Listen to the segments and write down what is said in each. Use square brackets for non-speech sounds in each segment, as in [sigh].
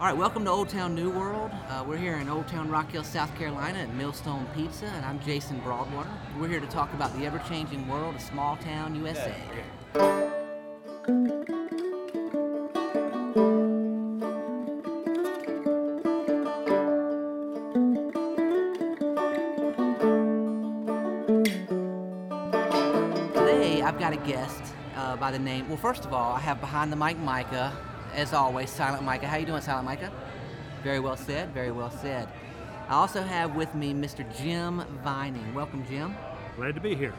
All right, welcome to Old Town New World. Uh, we're here in Old Town Rock Hill, South Carolina at Millstone Pizza, and I'm Jason Broadwater. We're here to talk about the ever changing world of small town USA. Today, I've got a guest uh, by the name, well, first of all, I have behind the mic Micah, as always, Silent Micah. How you doing, Silent Micah? Very well said, very well said. I also have with me Mr. Jim Vining. Welcome, Jim. Glad to be here.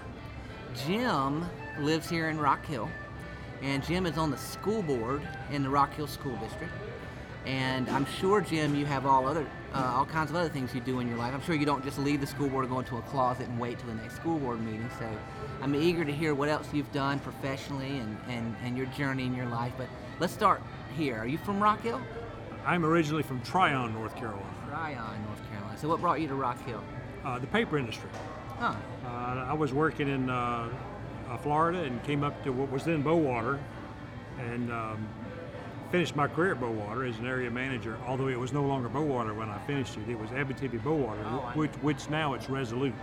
Jim lives here in Rock Hill, and Jim is on the school board in the Rock Hill School District. And I'm sure, Jim, you have all other, uh, all kinds of other things you do in your life. I'm sure you don't just leave the school board and go into a closet and wait till the next school board meeting. So I'm eager to hear what else you've done professionally and, and, and your journey in your life. But let's start here. Are you from Rock Hill? I'm originally from Tryon, North Carolina, Tryon, North Carolina. So what brought you to Rock Hill? uh, the paper industry. Huh. Uh, I was working in uh, uh, Florida and came up to what was then Bowater and um, finished my career at Bowater as an area manager, although it was no longer Bowater when I finished it. It was Abitibi Bowater, Oh, which, which now it's Resolute.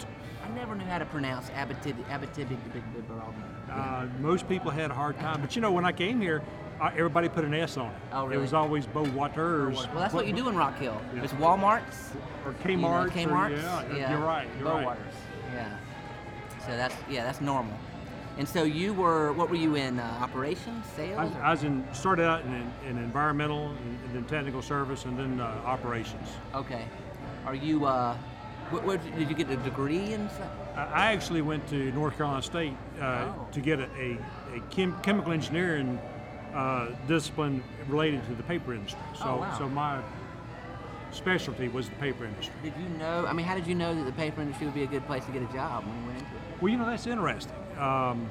I never knew how to pronounce Abitibi, Abitibi, Uh, most people had a hard time, but you know, when I came here, everybody put an S on it. Oh, It was always Bo Waters. Well, that's what you do in Rock Hill. Yeah. It's Walmart's, Or you know, Kmart. Kmart's. yeah, you're right. You're right. Bowaters. Yeah. So that's yeah, that's normal. And so you were what were you in uh, operations, sales? I, or- I was in, started out in, in environmental and, and then technical service and then uh, operations. okay. Are you? Uh, what, what, did you get a degree in? I actually went to North Carolina State uh, Oh. to get a, a, a chem, chemical engineering uh, discipline related to the paper industry. So, Oh, wow. so my specialty was the paper industry. Did you know? I mean, how did you know that the paper industry would be a good place to get a job when you went into it? Well, you know, that's interesting. Um,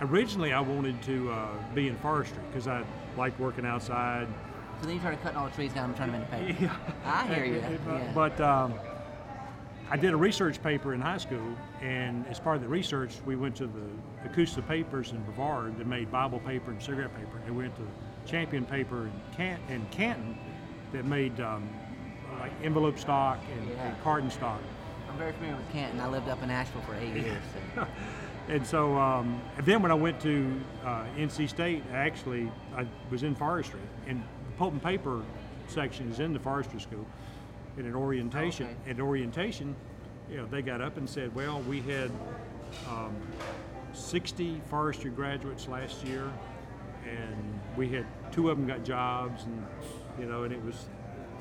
originally, I wanted to uh, be in forestry because I like working outside. So then you started cutting all the trees down and turning them into paper. [laughs] Yeah. I hear you. [laughs] But- Yeah. But um, I did a research paper in high school, and as part of the research, we went to the Ecusta Papers in Brevard that made Bible paper and cigarette paper. And we went to Champion Paper in, Can- in Canton that made um, like envelope stock and, Yeah. and carton stock. I'm very familiar with Canton. I lived up in Asheville for eight years. So. [laughs] And so, um, and then when I went to uh, NC State, actually, I was in forestry, and the pulp and paper section is in the forestry school. And an orientation, Okay. at orientation, you know, they got up and said, "Well, we had um, 60 forestry graduates last year, and we had two of them got jobs, and you know, and it was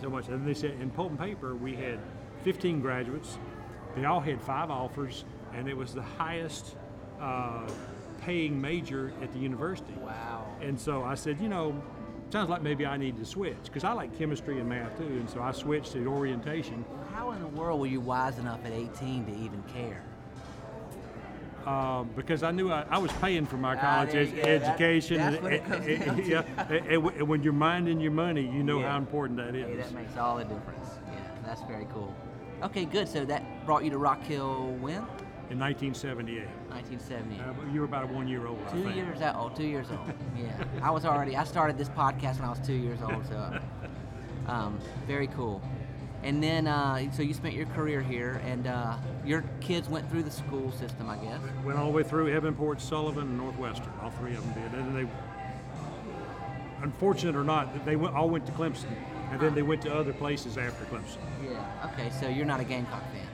so much." And they said, in pulp and paper, we had 15 graduates. They all had five offers, and it was the highest uh, paying major at the university. Wow. And so I said, you know, sounds like maybe I need to switch because I like chemistry and math too. And so I switched to orientation. How in the world were you wise enough at 18 to even care? Uh, because I knew I, I was paying for my Ah, college there ed- you. That- education. that's and- what it and- comes and- down to. yeah, and when you're minding your money, you know Yeah. how important that is. Hey, that makes all the difference. Yeah, that's very cool. Okay, good. So that brought you to Rock Hill when? In 1978. 1970. Uh, you were about a one year old. I two years old. Two years old. Yeah, I was already. I started this podcast when I was two years old. So, um, very cool. And then, uh, so you spent your career here, and uh, your kids went through the school system, I guess. Went all the way through Ebinport, Sullivan, and Northwestern. All three of them did. And they, unfortunate or not, they went, all went to Clemson. And then they went to other places after Clemson. Yeah. Okay, so you're not a Gamecock fan.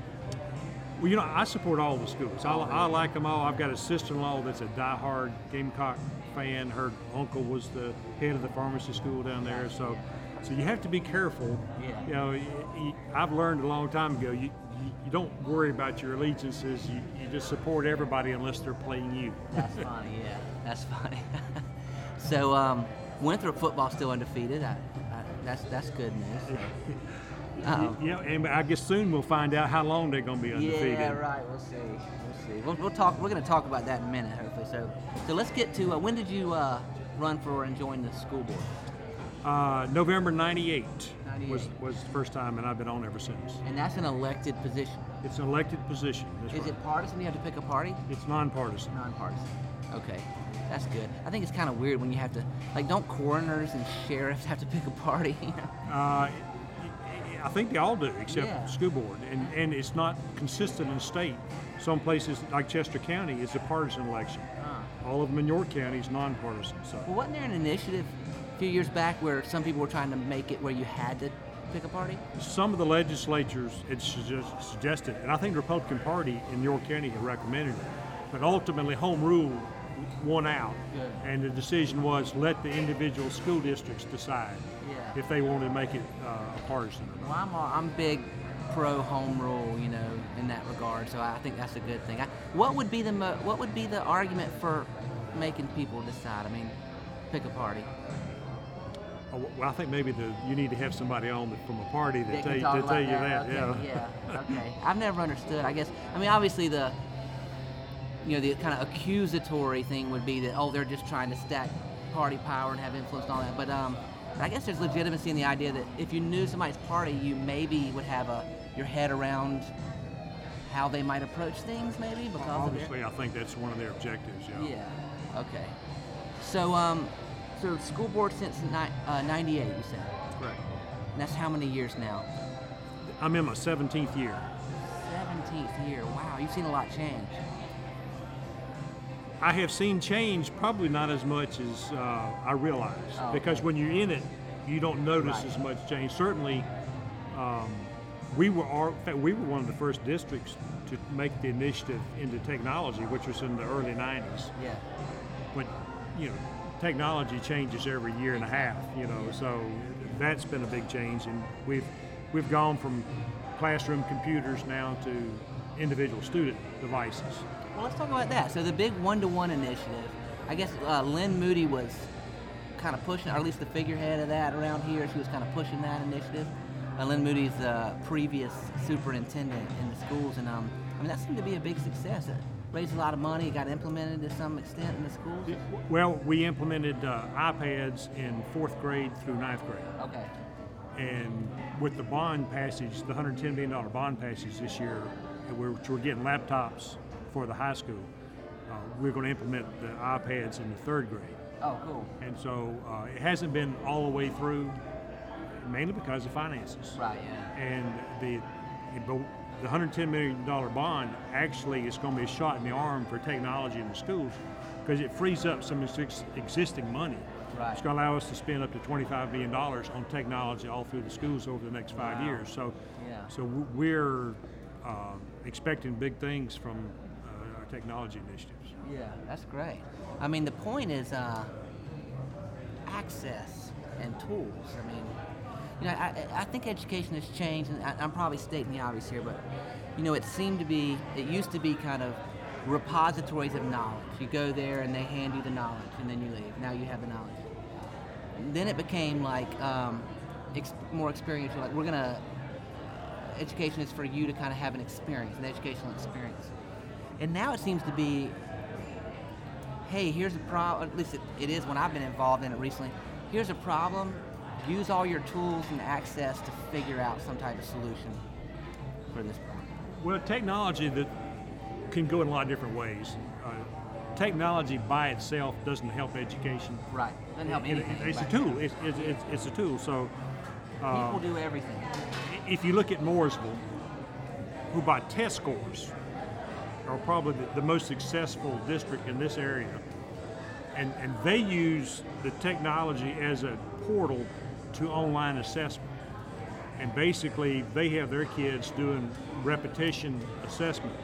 Well, you know, I support all the schools. I, I like them all. I've got a sister-in-law that's a die-hard Gamecock fan. Her uncle was the head of the pharmacy school down there, so so you have to be careful. Yeah. You know, I've learned a long time ago. You, you you don't worry about your allegiances. You, you just support everybody unless they're playing you. That's funny. Yeah, that's funny. [laughs] so, um, Winthrop football still undefeated. I, I, that's that's good news. [laughs] Uh-oh. Yeah, and I guess soon we'll find out how long they're going to be undefeated. Yeah, right. We'll see. We'll see. We'll, we'll talk. We're going to talk about that in a minute, hopefully. So, so let's get to uh, when did you uh, run for and join the school board? Uh, November '98 was was the first time, and I've been on ever since. And that's an elected position. It's an elected position. Is right. it partisan? You have to pick a party. It's nonpartisan. Nonpartisan. Okay, that's good. I think it's kind of weird when you have to, like, don't coroners and sheriffs [laughs] have to pick a party? Uh, I think they all do, except Yeah. school board, and and it's not consistent in the state. Some places, like Chester County, is a partisan election. Ah. All of them in York County is nonpartisan. So well, wasn't there an initiative a few years back where some people were trying to make it where you had to pick a party? some of the legislatures had suggest- suggested, and I think the Republican Party in York County had recommended it, but ultimately home rule won out, Good. and the decision was let the individual school districts decide. If they wanted to make it uh, a partisan. Well, I'm, all- I'm big pro home rule, you know, in that regard. So I think that's a good thing. I, what would be the mo- what would be the argument for making people decide? I mean, pick a party. Oh, Well, I think maybe the, you need to have somebody on that- from a party that tell, can you- talk to tell about you that. Okay, yeah. yeah. [laughs] Okay. I've never understood. I guess. I mean, obviously the you know the kind of accusatory thing would be that oh they're just trying to stack party power and have influence and all that. But um, but I guess there's legitimacy in the idea that if you knew somebody's party, you maybe would have a your head around how they might approach things, maybe because of it. Obviously, I think that's one of their objectives. Yeah. Yeah. Okay. So um, so school board since ni- uh, '98, you said. Correct. And that's how many years now? I'm in my 17th year. 17th year. Wow, you've seen a lot change. I have seen change, probably not as much as uh, I realize, Oh, because okay. when you're in it, you don't notice Right. as much change. Certainly, um, we were our, in fact, we were one of the first districts to make the initiative into technology, which was in the early 90s. Yeah. But you know, technology changes every year and a half. You know, so that's been a big change, and we've we've gone from classroom computers now to individual student devices. Well, let's talk about that. So the big one-to-one initiative. I guess uh, Lynn Moody was kind of pushing, or at least the figurehead of that around here. She was kind of pushing that initiative. Uh, Lynn Moody's uh, previous superintendent in the schools, and um, I mean that seemed to be a big success. It raised a lot of money. It got implemented to some extent in the schools. Well, we implemented uh, iPads in fourth grade through ninth grade. Okay. And with the bond passage, the $110 million bond passage this year, which we're getting laptops for the high school. Uh, we're going to implement the iPads in the third grade. Oh, cool. And so uh, it hasn't been all the way through, mainly because of finances. Right. Yeah. And the, the $110 million bond actually is going to be a shot in the arm for technology in the schools because it frees up some ex- existing money. Right. It's going to allow us to spend up to $25 million on technology all through the schools over the next five Wow. years. So, Yeah. so we're uh, expecting big things from technology initiatives. Yeah, that's great. I mean, the point is uh, access and tools. I mean, you know, I, I think education has changed, and I, I'm probably stating the obvious here, but you know, it seemed to be, it used to be kind of repositories of knowledge. You go there and they hand you the knowledge, and then you leave. Now you have the knowledge. Then it became like um, ex- more experiential. Like we're gonna, education is for you to kind of have an experience, an educational experience. And now it seems to be hey, here's a problem, at least it, it is when I've been involved in it recently. Here's a problem, use all your tools and access to figure out some type of solution for this problem. Well, technology that can go in a lot of different ways. Uh, technology by itself doesn't help education. Right. Doesn't help It- anything. it's a tool. It's, it's, it's, it's a tool. So People do everything. if you look at Mooresville, who by test scores are probably the, the most successful district in this area, and, and they use the technology as a portal to online assessment. And basically, they have their kids doing repetition assessment,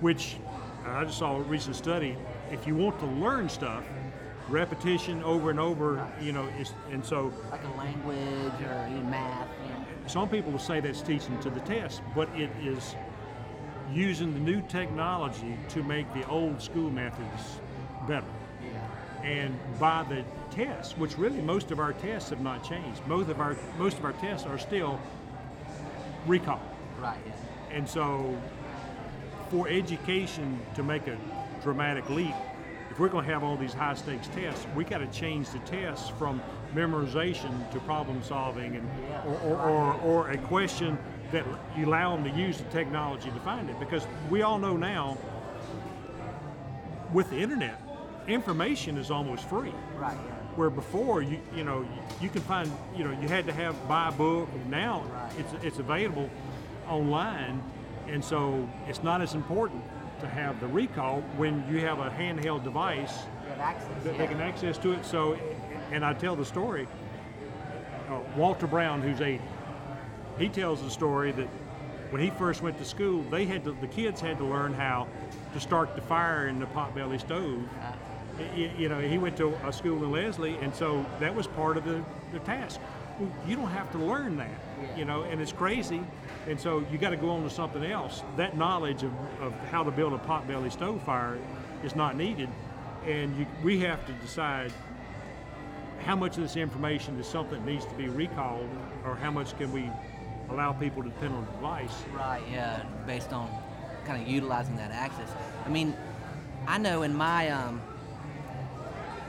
which I just saw a recent study. If you want to learn stuff, repetition over and over, you know, is, and so Like a language or even math. You know. some people will say that's teaching to the test, but it is using the new technology to make the old school methods better. And by the tests, which really most of our tests have not changed, most of our most of our tests are still recall. Right, yeah. And so, for education to make a dramatic leap, if we're going to have all these high stakes tests, we got to change the tests from memorization to problem solving, and or, or, or, or a question that allow them to use the technology to find it. Because we all know now, with the internet, information is almost free. Right. Yeah. Where before you you know you, you can find you know you had to have buy a book. Now Right. it's it's available online, and so it's not as important to have the recall when you have a handheld device access. that yeah. they can access to it. So, and I tell the story. Uh, Walter Brown, who's 80, he tells the story that when he first went to school, they had to, the kids had to learn how to start the fire in the potbelly stove. Uh, Y- You know, he went to a school in Leslie, and so that was part of the, the task. Well, You don't have to learn that, you know, and it's crazy. And so you got to go on to something else. That knowledge of, of how to build a potbelly stove fire is not needed. And you, we have to decide how much of this information is something that needs to be recalled, or how much can we allow people to depend on device. Right, yeah, based on kind of utilizing that access. I mean, I know in my, um,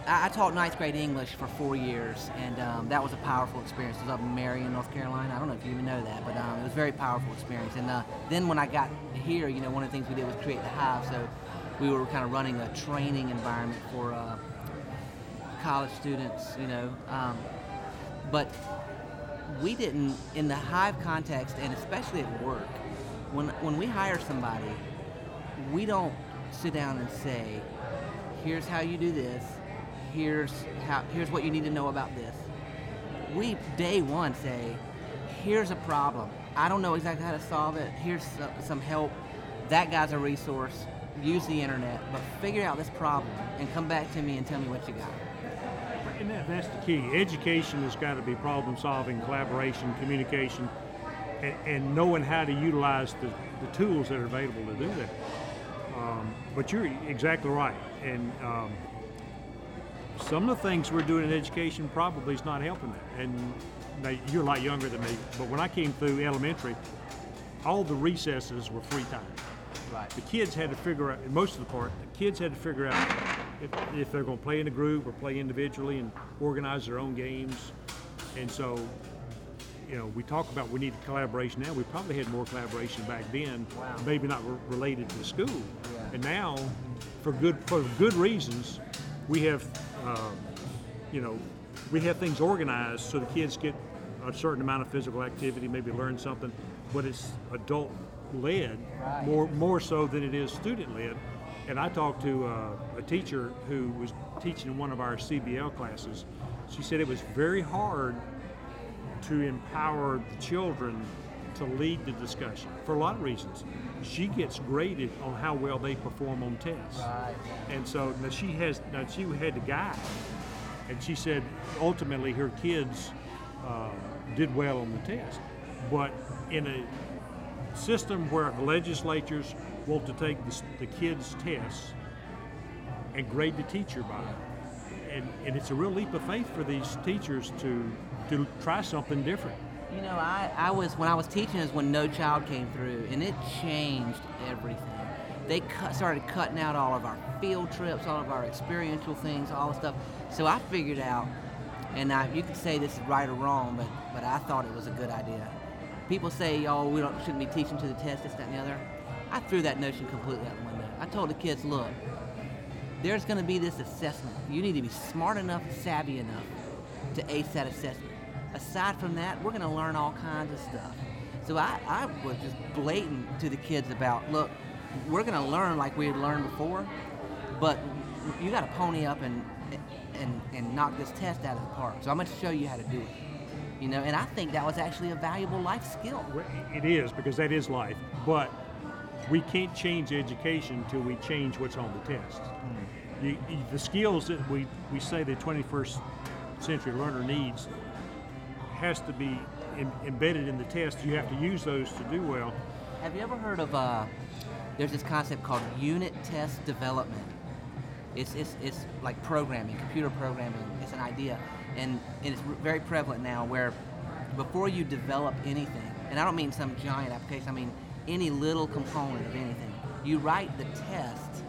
I, I taught ninth grade English for four years, and um, that was a powerful experience. It was up in Marion, North Carolina. I don't know if you even know that, but um, it was a very powerful experience. And uh, then when I got here, you know, one of the things we did was create the Hive, so we were kind of running a training environment for uh, college students, you know. Um, but we didn't in the hive context and especially at work when when we hire somebody we don't sit down and say here's how you do this. Here's how here's what you need to know about this. We day one say here's a problem. I don't know exactly how to solve it. Here's some, some help. That guy's a resource. Use the internet but figure out this problem and come back to me and tell me what you got And that, that's the key. Education has got to be problem solving, collaboration, communication, and, and knowing how to utilize the, the tools that are available to do that. Um, but you're exactly right. And um, some of the things we're doing in education probably is not helping that. And now you're a lot younger than me, but when I came through elementary, all the recesses were free time right the kids had to figure out, most of the part, the kids had to figure out if, if they're going to play in a group or play individually and organize their own games. And so, you know, we talk about we need collaboration now. We probably had more collaboration back then, Wow. maybe not re- related to the school. Yeah. And now, for good for good reasons, we have, um, you know, we have things organized so the kids get a certain amount of physical activity, maybe learn something, but it's adult led Right. more more so than it is student led. And I talked to uh, a teacher who was teaching one of our CBL classes. She said it was very hard to empower the children to lead the discussion for a lot of reasons. She gets graded on how well they perform on tests. right And so now she has now she had to guide, and she said ultimately her kids uh, did well on the test, but in a system where legislatures want to take the, the kids' tests and grade the teacher by it, and, and it's a real leap of faith for these teachers to to try something different. You know, I, I was when I was teaching is when No Child came through, and it changed everything. They cut, started cutting out all of our field trips, all of our experiential things, all the stuff. So I figured out, and I, you could say this is right or wrong, but but I thought it was a good idea. People say, "Oh, we don't shouldn't be teaching to the test, this, that, and the other." I threw that notion completely out the window. I told the kids, "Look, there's going to be this assessment. You need to be smart enough, savvy enough to ace that assessment. Aside from that, we're going to learn all kinds of stuff. So I, I was just blatant to the kids about, look, we're going to learn like we had learned before, but you got to pony up and, and, and knock this test out of the park. So I'm going to show you how to do it. You know, and I think that was actually a valuable life skill. It is because that is life, but we can't change education until we change what's on the test. You, you- the skills that we, we say the 21st century learner needs has to be em- embedded in the test. You have to use those to do well. Have you ever heard of, uh, there's this concept called unit test development. It's, it's, it's like programming, computer programming. It's an idea. And, and it's very prevalent now where before you develop anything, and I don't mean some giant application, I mean any little component of anything, you write the test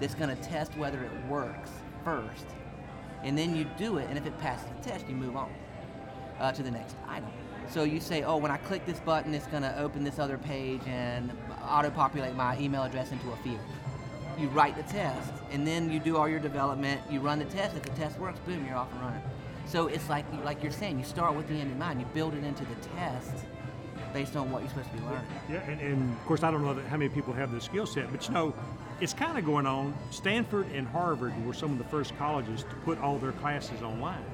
that's going to test whether it works first. And then you do it, and if it passes the test, you move on uh, to the next item. So you say, oh, when I click this button, it's going to open this other page and auto-populate my email address into a field. you write the test, and then you do all your development. You run the test. If the test works, boom, you're off and running. So it's like like you're saying, you start with the end in mind. You build it into the test based on what you're supposed to be learning. Yeah, and, and of course, I don't know that how many people have the skill set, but you know, it's kind of going on. Stanford and Harvard were some of the first colleges to put all their classes online.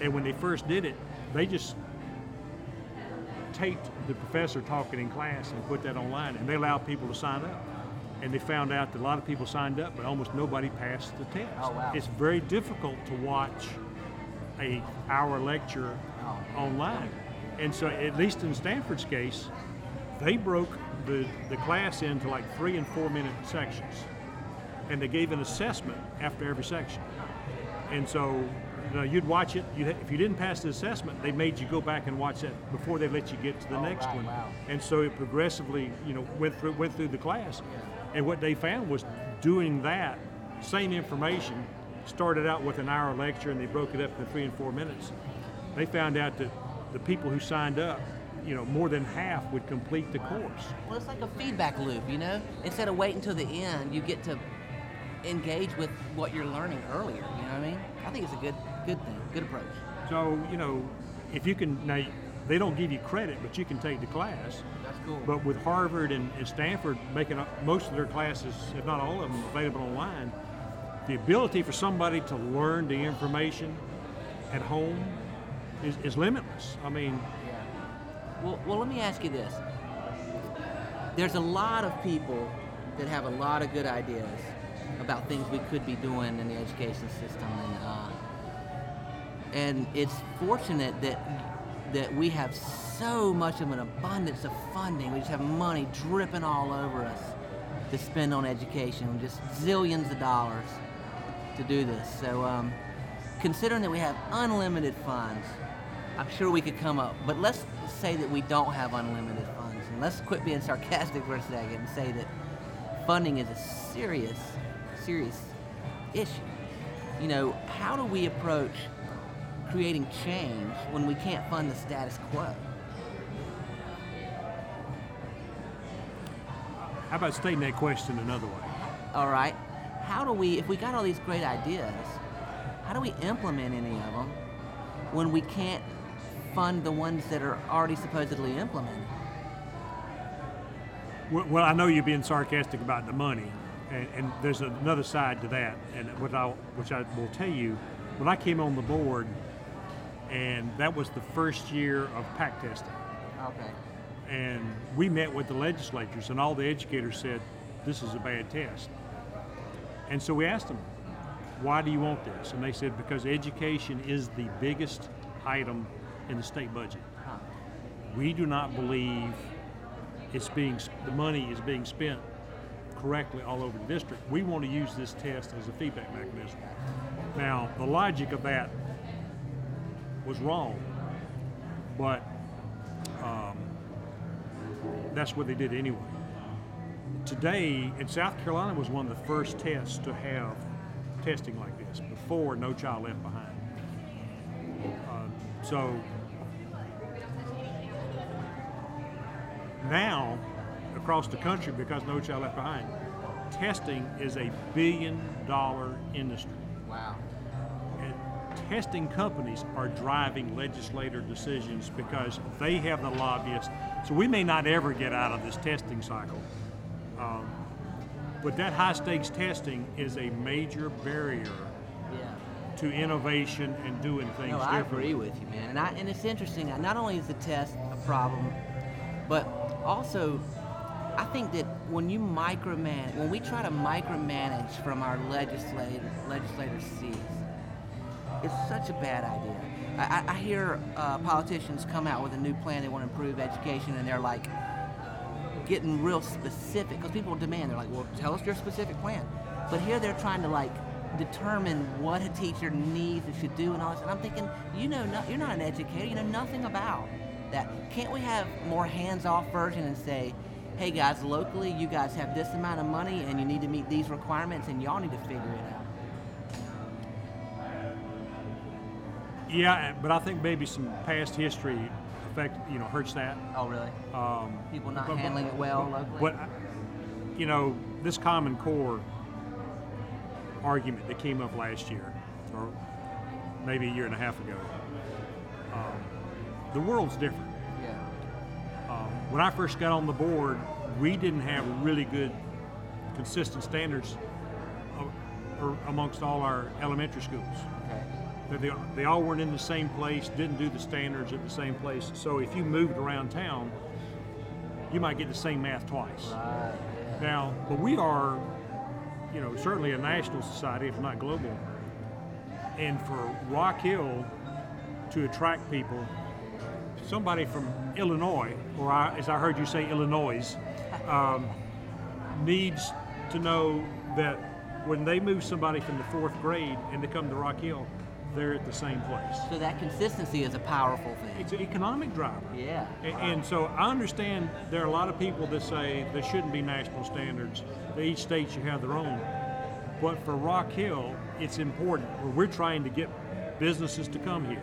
And when they first did it, they just taped the professor talking in class and put that online, and they allowed people to sign up. And they found out that a lot of people signed up, but almost nobody passed the test. Oh, wow. It's very difficult to watch a hour lecture Oh. online. And so, at least in Stanford's case, they broke the, the class into like three and four minute sections. And they gave an assessment after every section. And so, you know, you'd watch it. You'd, if you didn't pass the assessment, they made you go back and watch that before they let you get to the Oh, next one. wow. And so it progressively, you know, went through went through the class. And what they found was doing that same information started out with an hour lecture and they broke it up into three and four minutes. They found out that the people who signed up, you know, more than half would complete the course. Well, it's like a feedback loop, you know. Instead of waiting till the end, you get to engage with what you're learning earlier. You know what I mean? I think it's a good good thing, good approach. So, you know, if you can, now they don't give you credit, but you can take the class. That's cool. But with Harvard and, and Stanford making up most of their classes, if not all of them, available online, the ability for somebody to learn the information at home is, is limitless. I mean, Yeah. Well, well, let me ask you this. There's a lot of people that have a lot of good ideas about things we could be doing in the education system, and uh, and it's fortunate that that we have so much of an abundance of funding. We just have money dripping all over us to spend on education, just zillions of dollars to do this. So, um, considering that we have unlimited funds, I'm sure we could come up. But let's say that we don't have unlimited funds, and let's quit being sarcastic for a second and say that funding is a serious, serious issue. You know, how do we approach creating change when we can't fund the status quo? how about stating that question another way? All right. How do we, if we got all these great ideas, how do we implement any of them when we can't fund the ones that are already supposedly implemented? Well, well, I know you're being sarcastic about the money, and, and there's another side to that, and what I, which I will tell you, when I came on the board, and that was the first year of PACT testing, Okay. and we met with the legislatures, and all the educators said, "This is a bad test." And so we asked them, "Why do you want this?" And they said, "Because education is the biggest item in the state budget. We do not believe it's being the money is being spent correctly all over the district. We want to use this test as a feedback mechanism. Now, the logic of that was wrong, but um, that's what they did anyway. Today, in South Carolina, was one of the first tests to have testing like this before No Child Left Behind. So now, across the country, because No Child Left Behind, testing is a billion dollar industry. Wow. And testing companies are driving legislator decisions because they have the lobbyists. So we may not ever get out of this testing cycle. Um, but that high stakes testing is a major barrier. To innovation and doing things No, I agree with you, man. And I and it's interesting. Not only is the test a problem, but also I think that when you micromanage, when we try to micromanage from our legislator legislator seats, it's such a bad idea. I, I- I hear uh, politicians come out with a new plan they want to improve education, and they're like getting real specific because people demand. They're like, "Well, tell us your specific plan." But here they're trying to like determine what a teacher needs and should do and all this. And I'm thinking, you know, no, you're not an educator. You know nothing about that. Can't we have more hands-off version and say, "Hey guys, locally, you guys have this amount of money and you need to meet these requirements, and y'all need to figure it out." Yeah, but I think maybe some past history affect you know hurts that. Oh, really? Um, People not but- but- handling it well but- locally. But you know, this Common Core argument that came up last year, or maybe a year and a half ago, um, the world's different. Yeah. Um, when I first got on the board, we didn't have really good, consistent standards amongst all our elementary schools. Okay. They, they all weren't in the same place, didn't do the standards at the same place. So if you moved around town, you might get the same math twice. Right. Now, but we are, you know, certainly a national society, if not global. And for Rock Hill to attract people, somebody from Illinois, or I, as I heard you say, Illinois, um, needs to know that when they move somebody from the fourth grade and they come to Rock Hill, they're at the same place. So that consistency is a powerful thing. It's an economic driver. Yeah. A- And so I understand there are a lot of people that say there shouldn't be national standards, that each state should have their own. But for Rock Hill, it's important. Where We're trying to get businesses to come here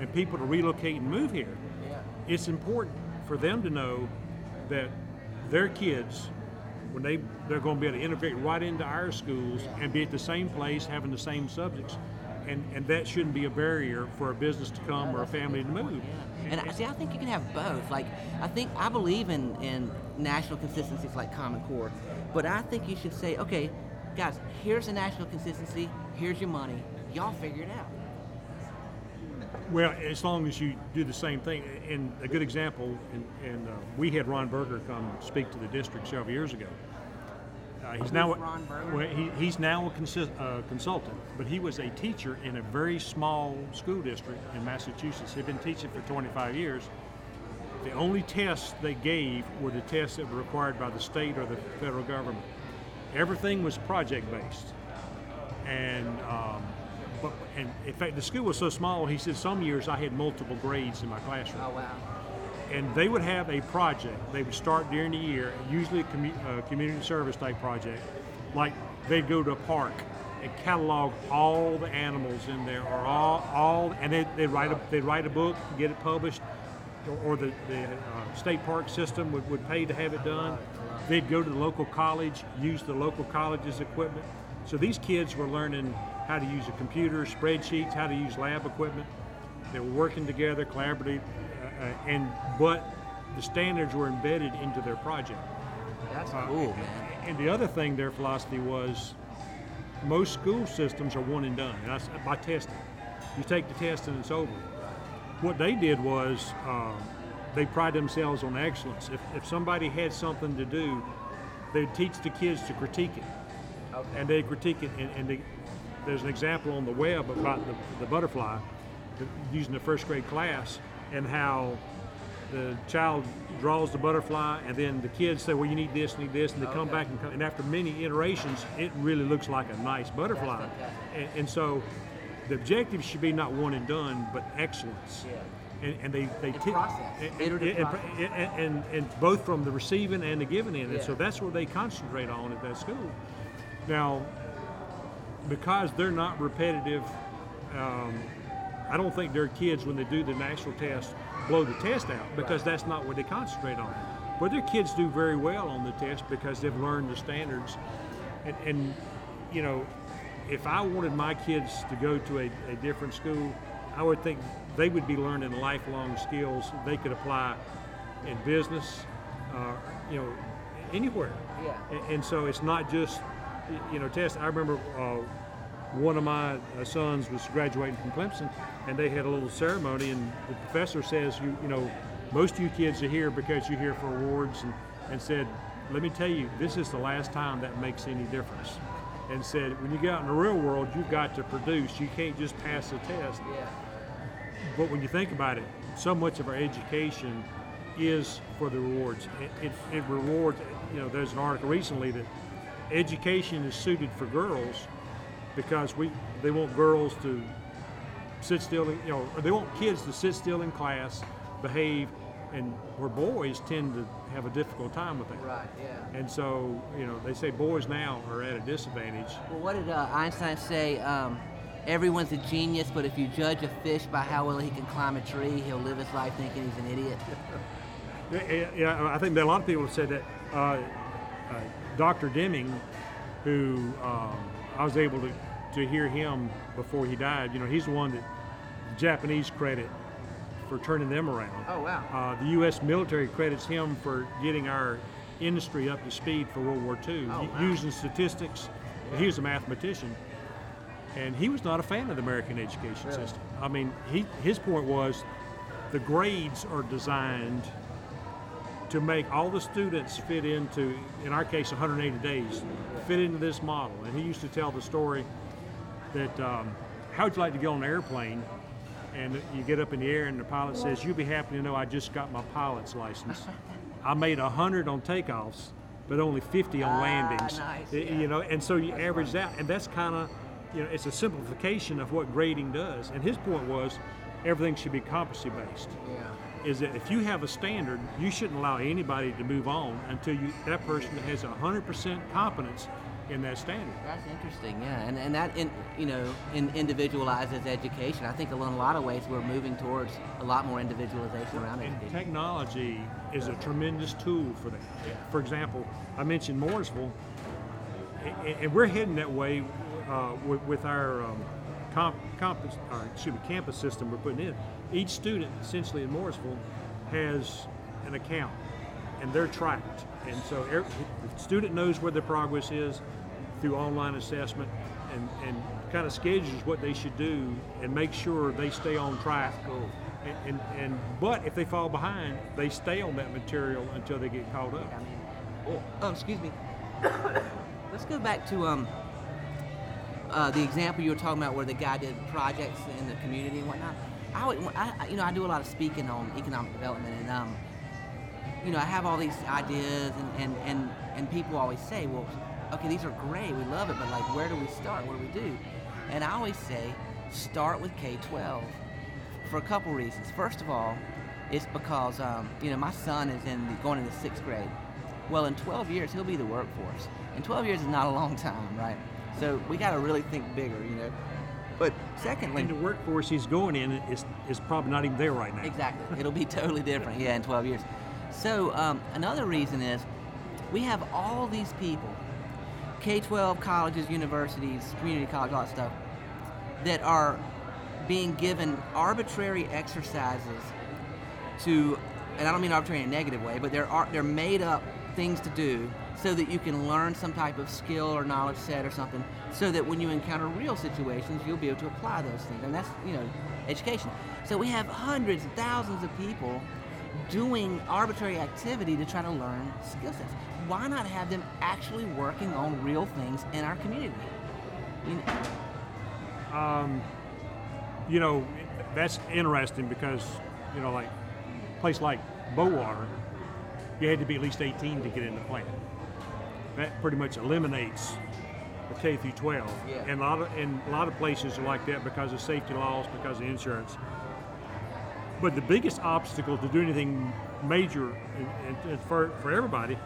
and people to relocate and move here. Yeah. It's important for them to know that their kids, when they they're going to be able to integrate right into our schools and be at the same place, having the same subjects, and and that shouldn't be a barrier for a business to come or a family to move. Yeah. And I see, I think you can have both. Like, I think I believe in in national consistencies like Common Core, but I think you should say, okay, guys, here's a national consistency. Here's your money. Y'all figure it out. Well, as long as you do the same thing, and a good example, and, and uh, we had Ron Berger come speak to the district several years ago. Uh, he's now Ron well, he, he's now a consi- uh, consultant, but he was a teacher in a very small school district in Massachusetts. He'd been teaching for 25 years. The only tests they gave were the tests that were required by the state or the federal government. Everything was project based, and um, but and in fact the school was so small. He said some years I had multiple grades in my classroom Oh wow. And they would have a project. They would start during the year, usually a commu- uh, community service type project. Like they'd go to a park and catalog all the animals in there, or all, all and they they write a they write a book, get it published, or, or the the uh, state park system would, would pay to have it done. They'd go to the local college, use the local college's equipment. So these kids were learning how to use a computer, spreadsheets, how to use lab equipment. They were working together, collaboratively, and but the standards were embedded into their project. That's Uh, cool, man. And the other thing, their philosophy was, most school systems are one and done, and that's by testing. You take the test and it's over. What they did was uh, they pride themselves on excellence. If, if somebody had something to do, they'd teach the kids to critique it Okay. and they critique it. And, and they, there's an example on the web about the, the butterfly the, using the first grade class and how the child draws the butterfly, and then the kids say, "Well, you need this, need this," and they come back and, come, and after many iterations, it really looks like a nice butterfly. And, and so, the objective should be not one and done, but excellence. Yeah. And, and they they And ti- process. and- and- and, both from the receiving and the giving end. And so that's what they concentrate on at that school. Now, because they're not repetitive, um, I don't think their kids, when they do the national test, blow the test out because that's not what they concentrate on. But their kids do very well on the test because they've learned the standards. And, and you know, if I wanted my kids to go to a, a different school, I would think they would be learning lifelong skills they could apply in business, uh, you know, anywhere. Yeah. And, and so it's not just, you know, test. I remember uh, one of my uh, sons was graduating from Clemson, and they had a little ceremony, and the professor says, you, you know, most of you kids are here because you're here for awards, and, and said, let me tell you, this is the last time that makes any difference. And said, when you get out in the real world, you've got to produce. You can't just pass a test. Yeah. But when you think about it, so much of our education is for the rewards. It, it, it rewards, you know, there's an article recently that education is suited for girls because we they want girls to sit still, in, you know, or they want kids to sit still in class, behave, and where boys tend to have a difficult time with that. Right. Yeah. And so, you know, they say boys now are at a disadvantage. Well, what did uh, Einstein say? Um, everyone's a genius, but if you judge a fish by how well he can climb a tree, he'll live his life thinking he's an idiot. [laughs] Yeah, yeah, I think that a lot of people have said that. Uh, uh, Dr. Deming, who um, I was able to, to hear him before he died. You know, he's the one that the Japanese credit for turning them around. Oh, wow. Uh, the U.S. military credits him for getting our industry up to speed for World War II, Oh, wow. using statistics. He was a mathematician, and he was not a fan of the American education Really? system. I mean, he, his point was the grades are designed to make all the students fit into, in our case, 180 days, fit into this model. And he used to tell the story that um, how would you like to get on an airplane and you get up in the air and the pilot says, "You'll be happy to know I just got my pilot's license. [laughs] I made 100 on takeoffs, but only 50 on Ah, landings." nice, Y- yeah. You know, and so you average that, and that's kind of, you know, it's a simplification of what grading does. And his point was, everything should be competency based Yeah. is that if you have a standard, you shouldn't allow anybody to move on until you that person has 100% competence in that standard. That's interesting, yeah, and and that in, you know in, individualizes education. I think in a lot of ways we're moving towards a lot more individualization around And education. technology is a tremendous tool for that. For example, I mentioned Mooresville, and we're heading that way uh, with, with our um, comp, campus, or excuse me, campus system we're putting in. Each student essentially in Mooresville has an account, and they're tracked. And so every, the student knows where their progress is through online assessment, and, and kind of schedules what they should do, and make sure they stay on track. Cool. And, and, and but if they fall behind, they stay on that material until they get caught up. I mean, oh, oh, excuse me. [coughs] Let's go back to um, uh, the example you were talking about where the guy did projects in the community and whatnot. I, would, I, I- you know, I do a lot of speaking on economic development, and um, you know, I have all these ideas, and, and, and, and people always say, well, okay, these are great, we love it, but like, where do we start? What do we do? And I always say, start with K-12 for a couple reasons. First of all, it's because um, you know my son is in the, going into sixth grade. Well, in 12 years he'll be the workforce, and 12 years is not a long time, right? So we got to really think bigger, you know. But secondly, And the workforce he's going in is, is probably not even there right now. Exactly. [laughs] It'll be totally different, yeah, in 12 years. So um, another reason is we have all these people, K-12 colleges, universities, community college, all that stuff, that are being given arbitrary exercises to, and I don't mean arbitrary in a negative way, but they're they're made up things to do so that you can learn some type of skill or knowledge set or something, so that when you encounter real situations, you'll be able to apply those things, and that's you know education. So we have hundreds and thousands of people doing arbitrary activity to try to learn skill sets. Why not have them actually working on real things in our community? You know, um, You know, that's interesting because, you know, like a place like Bowater, you had to be at least 18 to get in the plant. That pretty much eliminates the K through 12. Yeah. And a lot of and a lot of places are like that because of safety laws, because of insurance. But the biggest obstacle to do anything major for, for everybody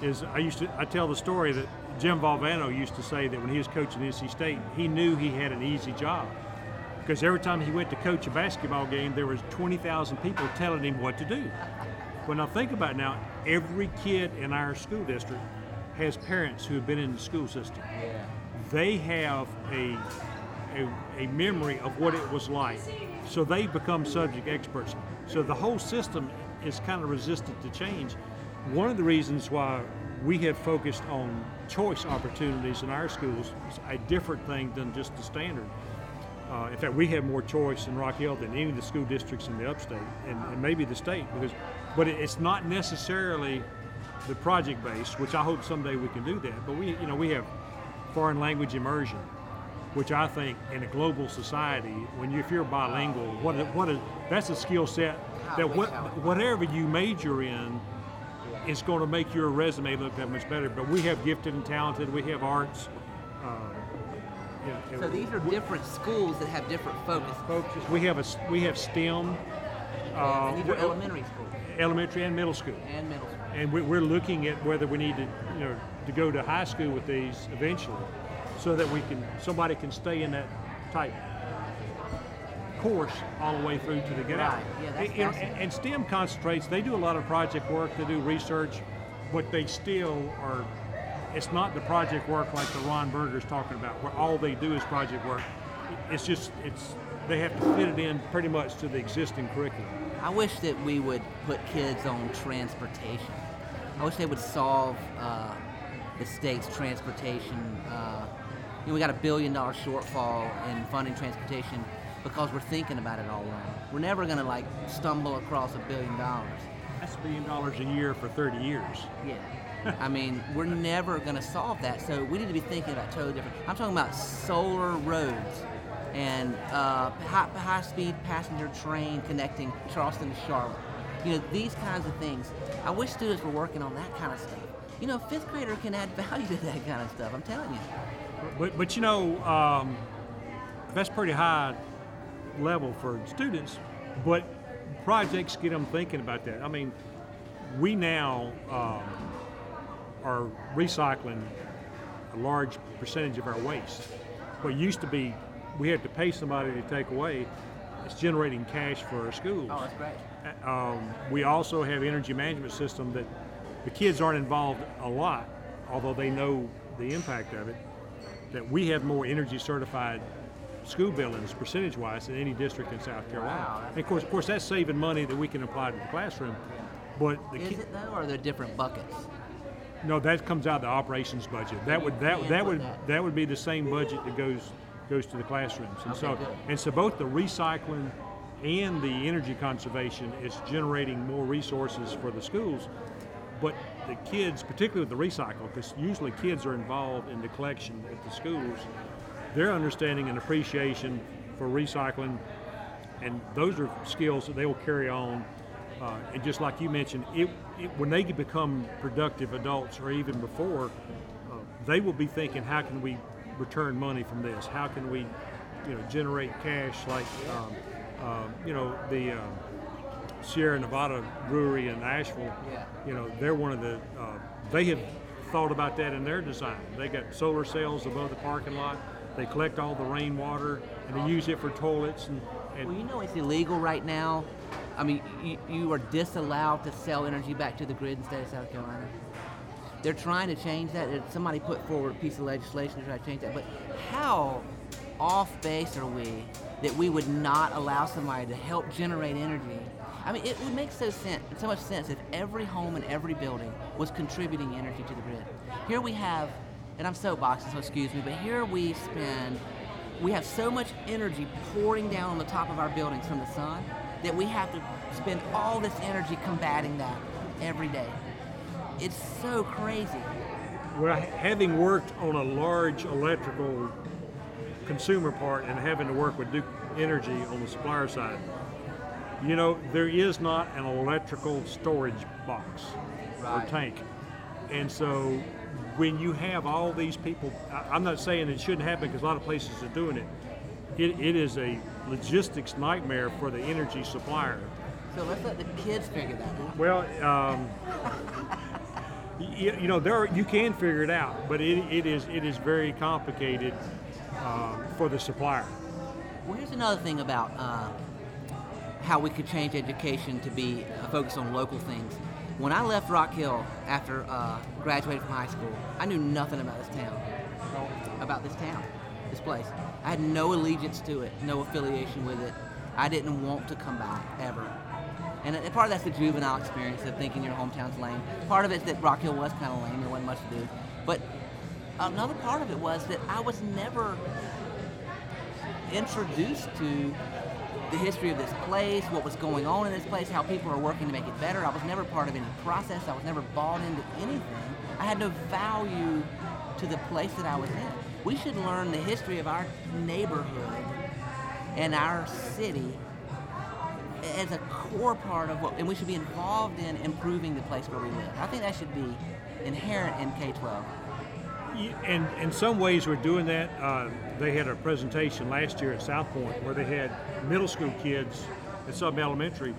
is I used to I tell the story that Jim Valvano used to say that when he was coaching NC State, he knew he had an easy job because every time he went to coach a basketball game, there was 20,000 people telling him what to do. Well, now think about it now. Every kid in our school district has parents who have been in the school system. They have a, a, a memory of what it was like. So they become subject experts. So the whole system is kind of resistant to change. One of the reasons why we have focused on choice opportunities in our schools is a different thing than just the standard. Uh, in fact, we have more choice in Rock Hill than any of the school districts in the upstate, and, and maybe the state. Because, but it, it's not necessarily the project based, which I hope someday we can do that. But we, you know, we have foreign language immersion, which I think in a global society, when you if you're bilingual, what a- what is that's a skill set that what, whatever you major in is going to make your resume look that much better. But we have gifted and talented. We have arts. Um, know, So these are different schools that have different focus. focus. We have a we have STEM, uh, and these are elementary schools elementary and middle school, and middle school. and we- we're looking at whether we need to you know to go to high school with these eventually, so that we can somebody can stay in that type course all the way through to the get out. Right. Yeah, that's And- and, and STEM concentrates. They do a lot of project work. They do research. but they still are. It's not the project work like the Ron Berger's talking about, where all they do is project work. It's just it's they have to fit it in pretty much to the existing curriculum. I wish that we would put kids on transportation. I wish they would solve uh, the state's transportation. Uh, you know, we got a billion dollar shortfall in funding transportation because we're thinking about it all wrong. We're never going to like stumble across a billion dollars. That's a billion dollars a year for 30 years. Yeah. I mean, we're never going to solve that. So we need to be thinking about totally different. I'm talking about solar roads and uh, high, high speed passenger train connecting Charleston to Charlotte. You know, these kinds of things. I wish students were working on that kind of stuff. You know, a fifth grader can add value to that kind of stuff. I'm telling you. But, but you know, um, that's pretty high level for students, but projects get them thinking about that. I mean, we now um, are recycling a large percentage of our waste. What used to be, we had to pay somebody to take away. It's generating cash for our schools. Oh, that's great. Um, we also have energy management system that the kids aren't involved a lot, although they know the impact of it. That we have more energy certified school buildings percentage wise than any district in South Carolina. Wow, and of course, of course, that's saving money that we can apply to the classroom. But the Is ki- it though, or are there different buckets? no, that comes out of the operations budget. That would that that would that. that would be the same budget that goes goes to the classrooms. And Okay, so good. and so both the recycling and the energy conservation is generating more resources for the schools. But the kids, particularly with the recycle, because usually kids are involved in the collection at the schools, their understanding and appreciation for recycling, and those are skills that they will carry on. Uh, and just like you mentioned, it, it, when they become productive adults, or even before, uh, they will be thinking, how can we return money from this? How can we, you know, generate cash like, um, uh, you know, the um, Sierra Nevada Brewery in Asheville. Yeah. You know, they're one of the. Uh, they have thought about that in their design. They got solar cells above the parking lot. They collect all the rainwater and they use it for toilets and. and Well, you know it's illegal right now. I mean, you, you are disallowed to sell energy back to the grid in the state of South Carolina. They're trying to change that. Somebody put forward a piece of legislation to try to change that. But how off base are we that we would not allow somebody to help generate energy? I mean, it would make so sense, so much sense if every home and every building was contributing energy to the grid. Here we have, and I'm soapboxing, so excuse me, but here we spend we have so much energy pouring down on the top of our buildings from the sun that we have to spend all this energy combating that every day. It's so crazy. Well, having worked on a large electrical consumer part and having to work with Duke Energy on the supplier side, you know, there is not an electrical storage box Right. or tank. And so when you have all these people, I- I'm not saying it shouldn't happen because a lot of places are doing it. It, it is a logistics nightmare for the energy supplier. So let's let the kids figure that out. Well, um, you, you know, there are, you can figure it out, but it, it is it is very complicated um, for the supplier. Well, here's another thing about uh, how we could change education to be uh, focused on local things. When I left Rock Hill after uh, graduating from high school, I knew nothing about this town, about this town, this place. I had no allegiance to it, no affiliation with it. I didn't want to come back ever. And part of that's the juvenile experience of thinking your hometown's lame. Part of it's that Rock Hill was kind of lame. There wasn't much to do. But another part of it was that I was never introduced to the history of this place, what was going on in this place, how people are working to make it better. I was never part of any process. I was never bought into anything. I had no value to the place that I was in. We should learn the history of our neighborhood and our city as a core part of what, and we should be involved in improving the place where we live. I think that should be inherent in K-12. And in some ways, we're doing that. Uh, they had a presentation last year at South Point where they had middle school kids at Sub Elementary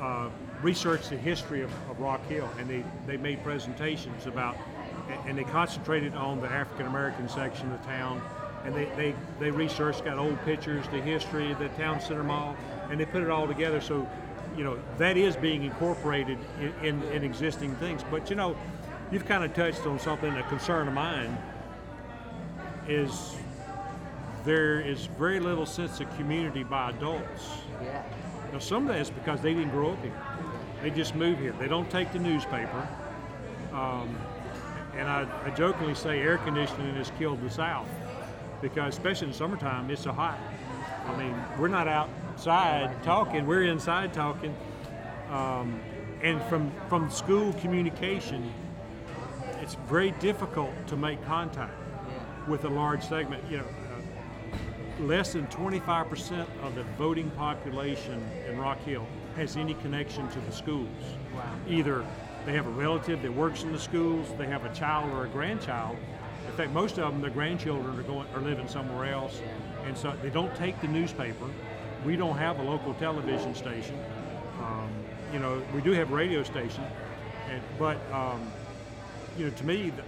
uh, research the history of, of Rock Hill, and they, they made presentations about, and they concentrated on the African American section of the town, and they, they, they researched, got old pictures, the history the town center mall, and they put it all together. So, you know, that is being incorporated in, in, in existing things. But you know, you've kind of touched on something, a concern of mine is there is very little sense of community by adults. Yeah. Now, some of that is because they didn't grow up here. They just moved here. They don't take the newspaper. Um, and I, I jokingly say air conditioning has killed the South because, especially in the summertime, it's so hot. I mean, we're not outside talking, we're inside talking. Um, and from, from school communication, it's very difficult to make contact Yeah. with a large segment. You know, uh, less than 25% of the voting population in Rock Hill has any connection to the schools. Wow. Either they have a relative that works in the schools, they have a child or a grandchild. In fact, most of them, their grandchildren are going are living somewhere else, and so they don't take the newspaper. We don't have a local television station. Um, you know, we do have radio station, and, but um, you know, to me, the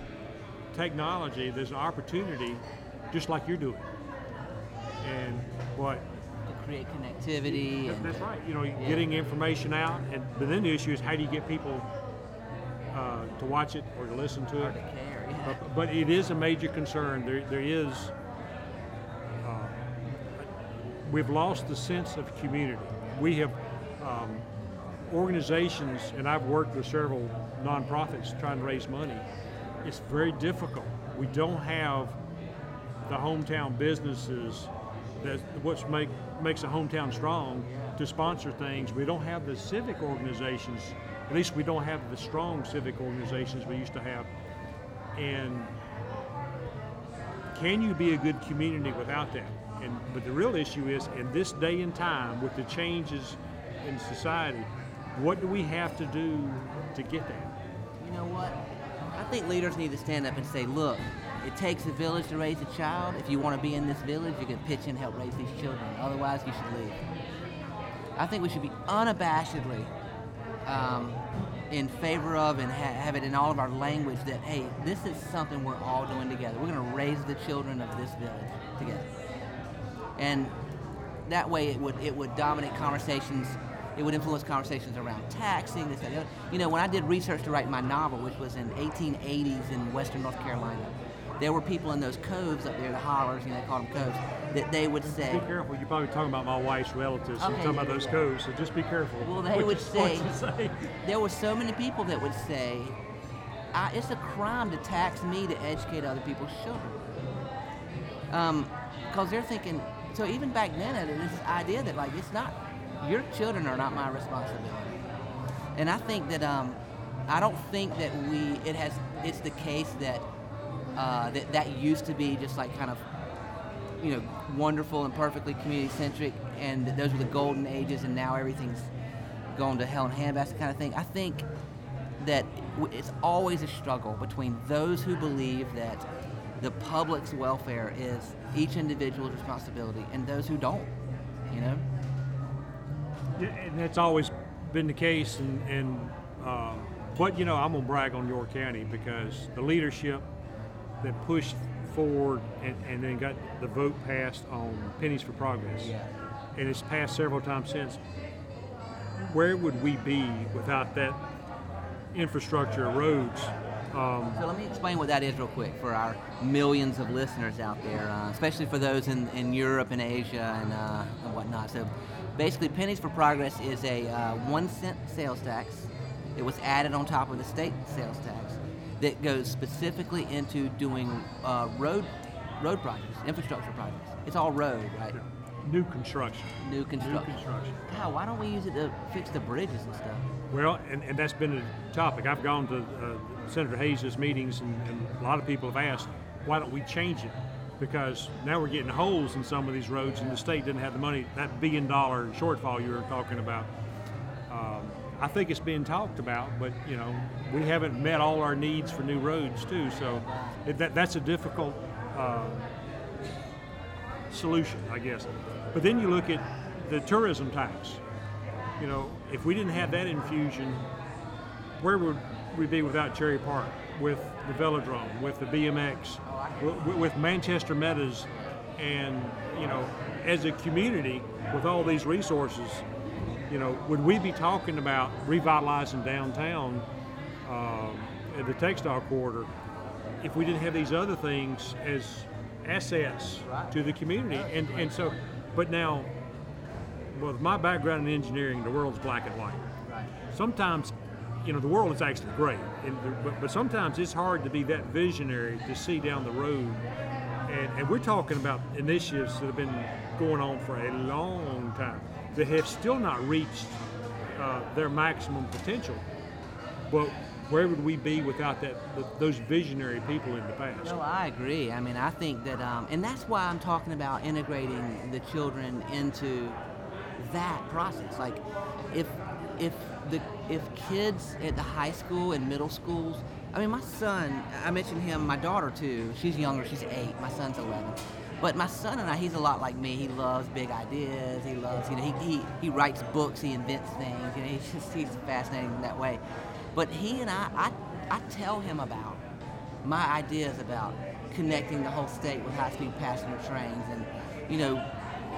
technology, there's an opportunity, just like you're doing. And what To create connectivity. that- And, that's right. You know, getting information out, and but then the issue is how do you get people uh, to watch it or to listen to or it? to care. Yeah. But, but it is a major concern. There, there is. Uh, we've lost the sense of community. We have um, organizations, and I've worked with several nonprofits trying to raise money. It's very difficult. We don't have the hometown businesses that what's make makes a hometown strong to sponsor things. We don't have the civic organizations. At least we don't have the strong civic organizations we used to have. And can you be a good community without that? And but the real issue is in this day and time with the changes in society, what do we have to do to get that? Know what? I think leaders need to stand up and say, look, it takes a village to raise a child. If you want to be in this village, you can pitch in and help raise these children. Otherwise, you should leave. I think we should be unabashedly um, in favor of and ha- have it in all of our language that, hey, this is something we're all doing together. We're going to raise the children of this village together. And that way it would, it would dominate conversations it would influence conversations around taxing, this, that, the other. You know, when I did research to write my novel, which was in 1880s in western North Carolina, there were people in those coves up there, the hollers, you know, they called them coves, that they would say, Be careful. You're probably talking about my wife's relatives. You're Okay, talking about those yeah. codes, so just be careful. Well, they what would [laughs] say- say. there were so many people that would say, I, it's a crime to tax me to educate other people's children. Um, because they're thinking, so even back then, this idea that, like, it's not, your children are not my responsibility. And I think that, um, I don't think that we, it has, it's the case that, uh, that that used to be just like kind of you know, wonderful and perfectly community centric, and those were the golden ages, and now everything's gone to hell in handbasket kind of thing. I think that it's always a struggle between those who believe that the public's welfare is each individual's responsibility and those who don't. You know? And that's always been the case. And, and uh, but you know, I'm gonna brag on York County because the leadership that pushed forward and, and then got the vote passed on pennies for progress, Yeah. and it's passed several times since. Where would we be without that infrastructure roads? Um, So let me explain what that is real quick for our millions of listeners out there, uh, especially for those in, in Europe and Asia and, uh, and whatnot. So basically, Pennies for Progress is a uh, one cent sales tax. It was added on top of the state sales tax that goes specifically into doing uh, road road projects, infrastructure projects. It's all road, right? new construction. New New construction. construction. God, why don't we use it to fix the bridges and stuff? Well, and, and that's been a topic. I've gone to uh, Senator Hayes' meetings, and, and a lot of people have asked, why don't we change it? Because now we're getting holes in some of these roads, and the state didn't have the money. That billion dollar shortfall you were talking about, um, I think it's being talked about, but you know, we haven't met all our needs for new roads too. So it, that, that's a difficult uh, solution, I guess. But then you look at the tourism tax. You know, if we didn't have that infusion, where would we be without Cherry Park, with the velodrome, with the BMX, with, Manchester Meadows, and you know, as a community with all these resources, you know, would we be talking about revitalizing downtown um, at the textile corridor if we didn't have these other things as assets to the community. And and so, but now, with my background in engineering, the world's black and white. Sometimes, you know, the world is actually great, and, but, but sometimes it's hard to be that visionary to see down the road. And, and we're talking about initiatives that have been going on for a long time that have still not reached uh, their maximum potential. But where would we be without that those visionary people in the past? No, I agree. I mean, I think that, um, and that's why I'm talking about integrating the children into that process. Like, if if the if kids at the high school and middle schools, I mean, my son, I mentioned him, my daughter too. She's younger. She's eight. My son's eleven. But my son and I, he's a lot like me. He loves big ideas. He loves, you know, he, he, he writes books. He invents things. You know, he's [laughs] just he's fascinating in that way. But he and I, I, I tell him about my ideas about connecting the whole state with high-speed passenger trains and you know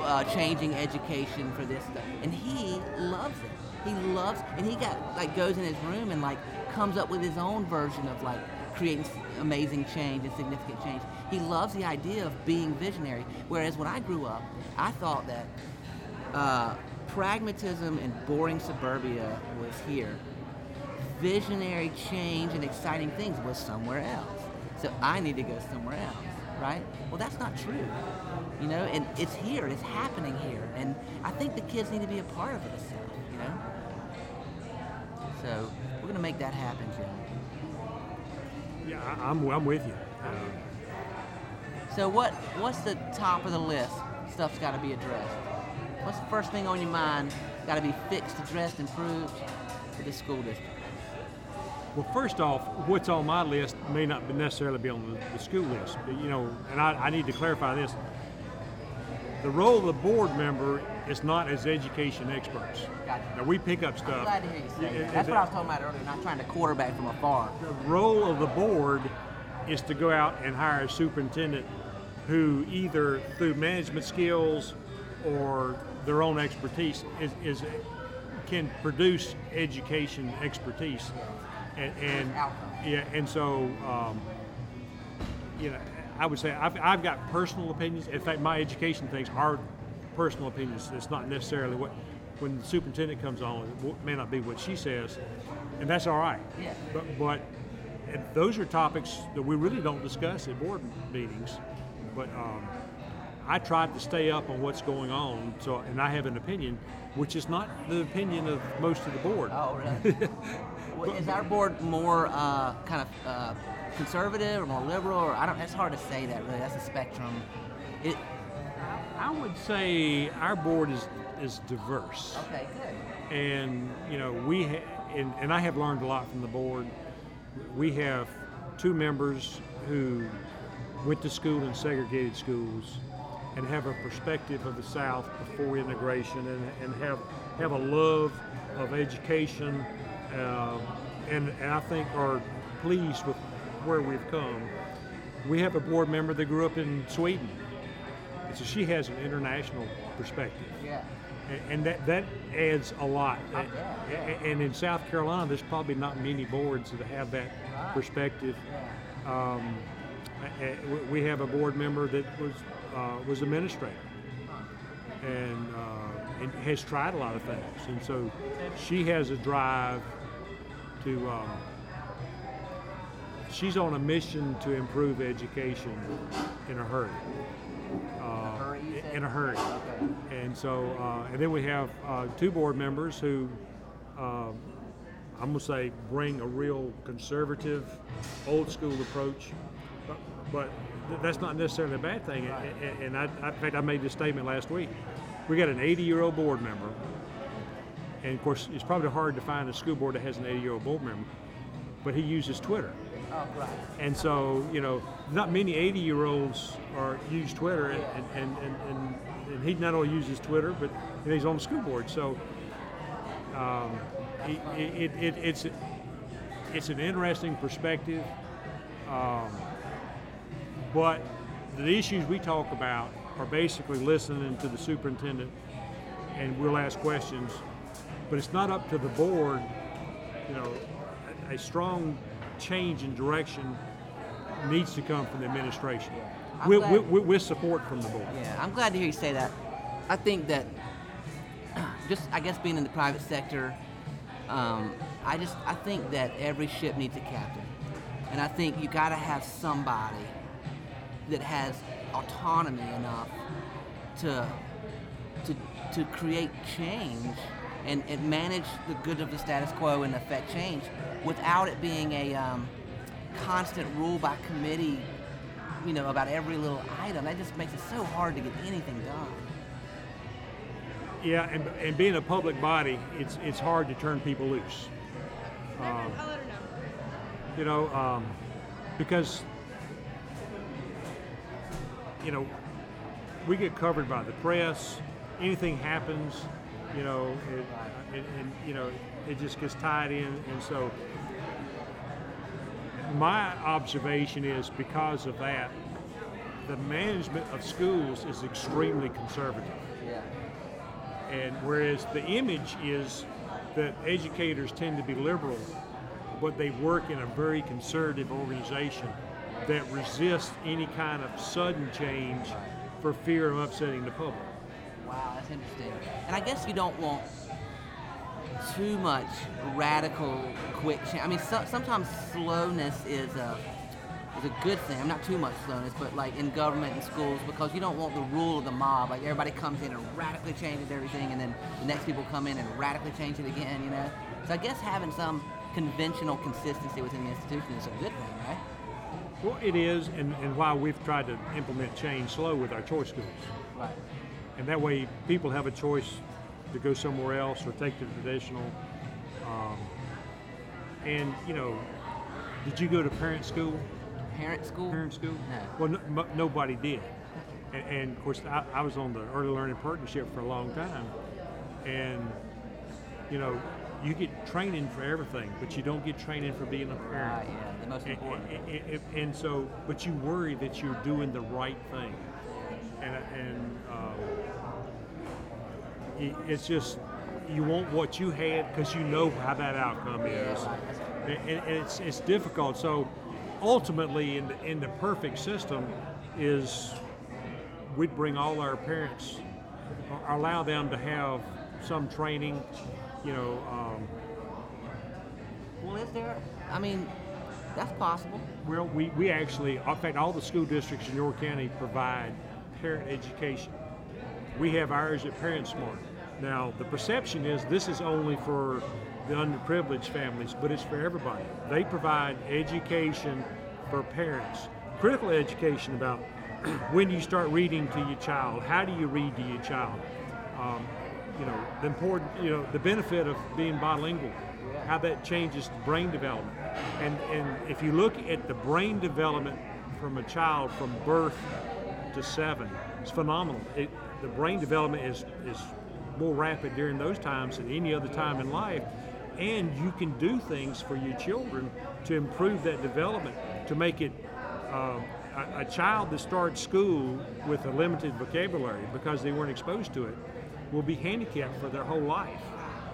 uh, changing education for this stuff and he loves it he loves and he got like goes in his room and like comes up with his own version of like creating amazing change and significant change he loves the idea of being visionary whereas when i grew up i thought that uh, pragmatism and boring suburbia was here visionary change and exciting things was somewhere else. So I need to go somewhere else, right? Well, that's not true, you know. And it's here, it's happening here, and I think the kids need to be a part of this stuff, you know. So we're gonna make that happen, Jim. Yeah, I'm, I'm with you. Uh, So what what's the top of the list? Stuff's got to be addressed. What's the first thing on your mind? Got to be fixed, addressed, improved for the school district. Well, first off, what's on my list may not necessarily be on the, the school list. But, you know, and I, I need to clarify this. The role of the board member is not as education experts. Gotcha. Now we pick up I'm stuff. glad to hear you say Yeah, that. That's what I was talking about earlier. Not trying to quarterback from afar. The role of the board is to go out and hire a superintendent who either through management skills or their own expertise is, is can produce education expertise and, and yeah and so um, you know I would say I've, I've got personal opinions in fact my education things are personal opinions it's not necessarily what when the superintendent comes on it may not be what she says and that's all right Yeah. but, but and those are topics that we really don't discuss at board meetings. But um, I tried to stay up on what's going on, so and I have an opinion, which is not the opinion of most of the board. Oh, really? [laughs] Well, is our board more uh, kind of uh, conservative or more liberal? Or I don't. It's hard to say that really. That's a spectrum. It. I would say our board is is diverse, Okay, good. and you know we ha- and, and I have learned a lot from the board. We have two members who went to school in segregated schools and have a perspective of the South before integration and, and have have a love of education uh, and, and I think are pleased with where we've come. We have a board member that grew up in Sweden. And so she has an international perspective. Yeah. And that, that adds a lot. Yeah, a- And in South Carolina, there's probably not many boards that have that Right. perspective. Yeah. Um, a- a- we- we have a board member that was uh, was administrator and uh, and has tried a lot of things, and so she has a drive to. Um, she's on a mission to improve education in a hurry. In a hurry. Okay. And so, uh, and then we have uh, two board members who, um, I'm gonna say, bring a real conservative, old school approach, but, but th- that's not necessarily a bad thing. A- a- And I, I, in fact, I made this statement last week. We got an 80-year-old board member, and of course, it's probably hard to find a school board that has an 80-year-old board member, but he uses Twitter. Oh, right. And so, you know, not many 80 year olds are use Twitter, and, and, and, and, he not only uses Twitter, but he's on the school board. So um, it, it, it, it's, it's an interesting perspective. Um, but the issues we talk about are basically listening to the superintendent, and we'll ask questions. But it's not up to the board, you know, a strong change in direction needs to come from the administration with, glad- with, with support from the board. Yeah, I'm glad to hear you say that. I think that [clears throat] just I guess being in the private sector, um, I just I think that every ship needs a captain, and I think you got to have somebody that has autonomy enough to to to create change and, and manage the good of the status quo and affect change without it being a um, constant rule by committee you know, about every little item. That just makes it so hard to get anything done. Yeah, and, and being a public body, it's it's hard to turn people loose. Um, I'll let her know. you know, um, because you know we get covered by the press. Anything happens, you know, it, and, and you know it just gets tied in, and so my observation is because of that, the management of schools is extremely conservative. Yeah. And whereas the image is that educators tend to be liberal, but they work in a very conservative organization that resists any kind of sudden change for fear of upsetting the public. Wow, that's interesting. And I guess you don't want too much radical, quick change. I mean, so, sometimes slowness is a is a good thing. I'm not too much slowness, but like in government and schools, because you don't want the rule of the mob. Like everybody comes in and radically changes everything, and then the next people come in and radically change it again. You know. So I guess having some conventional consistency within the institution is a good thing, right? Well, it is, and, and why we've tried to implement change slow with our choice schools. Right. And that way people have a choice to go somewhere else or take the traditional. Um, and, you know, did you go to parent school? Parent school. Parent school? No. Well, no, mo- nobody did. And, and of course, I, I was on the early learning partnership for a long time. And, you know, you get training for everything, but you don't get training for being a parent. Right. Yeah. The most And, important. and- and- and so, but you worry that you're doing the right thing, and and um, it's just you want what you had because you know how that outcome is, and, and it's it's difficult. So, ultimately, in the, in the perfect system, is we'd bring all our parents, allow them to have some training, you know. Um, Well, is there? I mean, that's possible. Well, we, we actually, in fact, all the school districts in York County provide parent education. We have ours at ParentSmart. Now, the perception is this is only for the underprivileged families, but it's for everybody. They provide education for parents, critical education about [clears throat] when you start reading to your child, how do you read to your child, um, you know, the important, you know, the benefit of being bilingual, how that changes brain development. And, and if you look at the brain development from a child from birth to seven, it's phenomenal. It, the brain development is, is more rapid during those times than any other time in life. And you can do things for your children to improve that development, to make it uh, a, a child that starts school with a limited vocabulary because they weren't exposed to it will be handicapped for their whole life.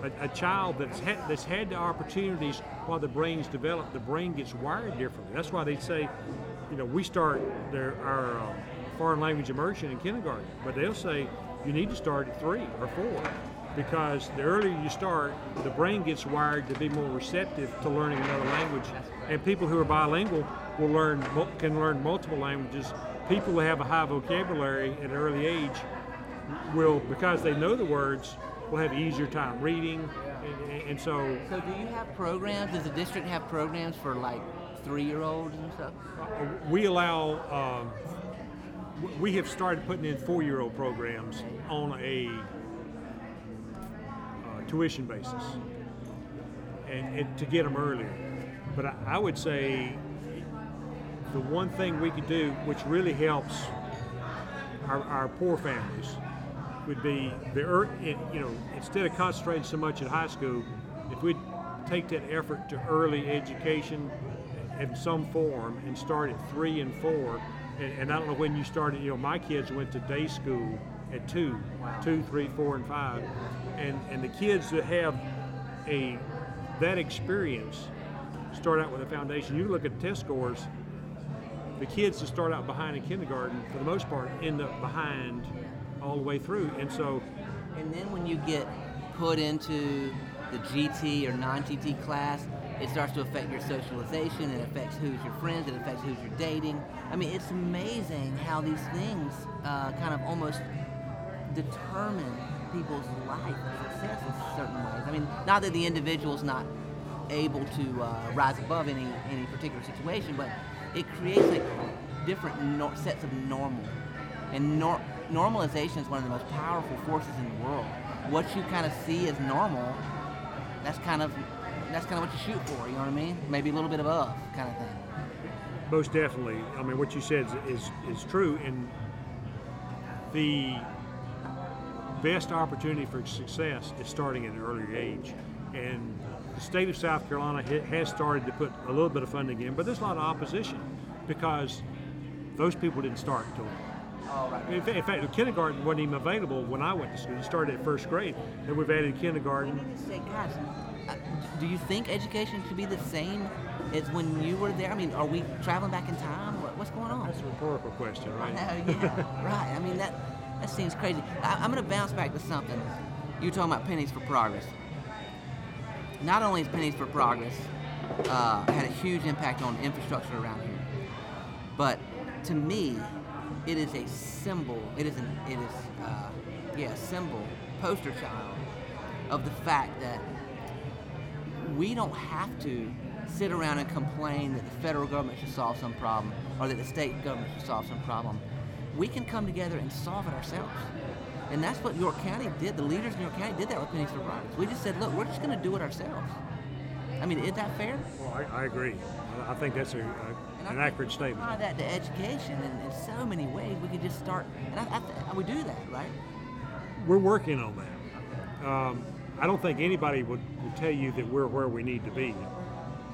A, a child that's had, that's had the opportunities while the brain's developed, the brain gets wired differently. That's why they say, you know, we start their, our uh, foreign language immersion in kindergarten, but they'll say you need to start at three or four because the earlier you start, the brain gets wired to be more receptive to learning another language. And people who are bilingual will learn can learn multiple languages. People who have a high vocabulary at an early age will, because they know the words, will have easier time reading. And, and so So, do you have programs? Does the district have programs for like three-year-olds and stuff? we allow, um, we have started putting in four-year-old programs on a uh, tuition basis, and, and to get them earlier. But I, I would say the one thing we could do, which really helps our, our poor families, would be the you know instead of concentrating so much at high school, if we take that effort to early education in some form and start at three and four, and, and I don't know when you started. You know, my kids went to day school at two, two, three, four, and five, and and the kids that have a that experience start out with a foundation. You look at the test scores, the kids that start out behind in kindergarten, for the most part, end up behind all the way through. And so, And then when you get put into the GT or non-GT class, it starts to affect your socialization. It affects who's your friends. It affects who's you're dating. I mean, it's amazing how these things uh, kind of almost determine people's life success in certain ways. I mean, not that the individual's not able to uh, rise above any any particular situation, but it creates like different nor- sets of normal. And nor- normalization is one of the most powerful forces in the world. What you kind of see as normal, that's kind of that's kind of what you shoot for. You know what I mean? Maybe a little bit above, kind of thing. most definitely, I mean, what you said is, is, is true. And the best opportunity for success is starting at an earlier age. And the state of South Carolina has started to put a little bit of funding in, but there's a lot of opposition because those people didn't start until Oh, right. In fact, the kindergarten wasn't even available when I went to school. It started at first grade, and we've added kindergarten. Let me just say, guys, do you think education should be the same as when you were there? I mean, are we traveling back in time? What's going on? That's a rhetorical question, right? I know, yeah, [laughs] right. I mean, that that seems crazy. I, I'm going to bounce back to something. You were talking about pennies for progress. Not only is pennies for progress uh, had a huge impact on infrastructure around here, but to me, it is a symbol. It is an it is uh, yeah a symbol poster child of the fact that we don't have to sit around and complain that the federal government should solve some problem or that the state government should solve some problem. We can come together and solve it ourselves. And that's what York County did. The leaders in York County did that with Pennies for We just said, look, we're just going to do it ourselves. I mean, is that fair? Well, I, I agree. I- I think that's a, a, an accurate statement. Apply that to education in, in so many ways. We could just start, and I, I, we do that, right? We're working on that. Um, I don't think anybody would, would tell you that we're where we need to be.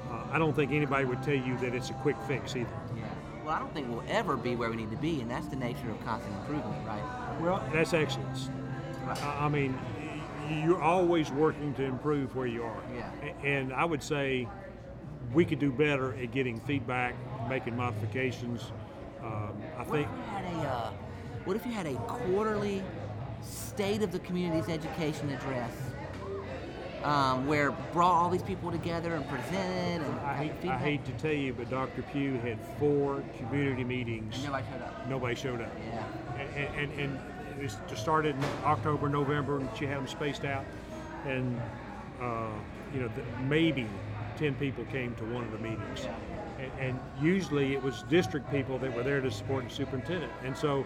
Uh, I don't think anybody would tell you that it's a quick fix either. Yeah. Well, I don't think we'll ever be where we need to be, and that's the nature of constant improvement, right? Well, that's excellence. I, I mean, you're always working to improve where you are. Yeah. And I would say we could do better at getting feedback, making modifications. Um, I What think if had a uh, What if you had a quarterly state of the community's education address, um, where brought all these people together and presented and I hate, I hate to tell you, but Dr. Pew had four community meetings. And nobody showed up. Nobody showed up. Yeah. And, and, and it started in October, November, and she had them spaced out. And, uh, you know, maybe 10 people came to one of the meetings. And, and usually it was district people that were there to support the superintendent. And so,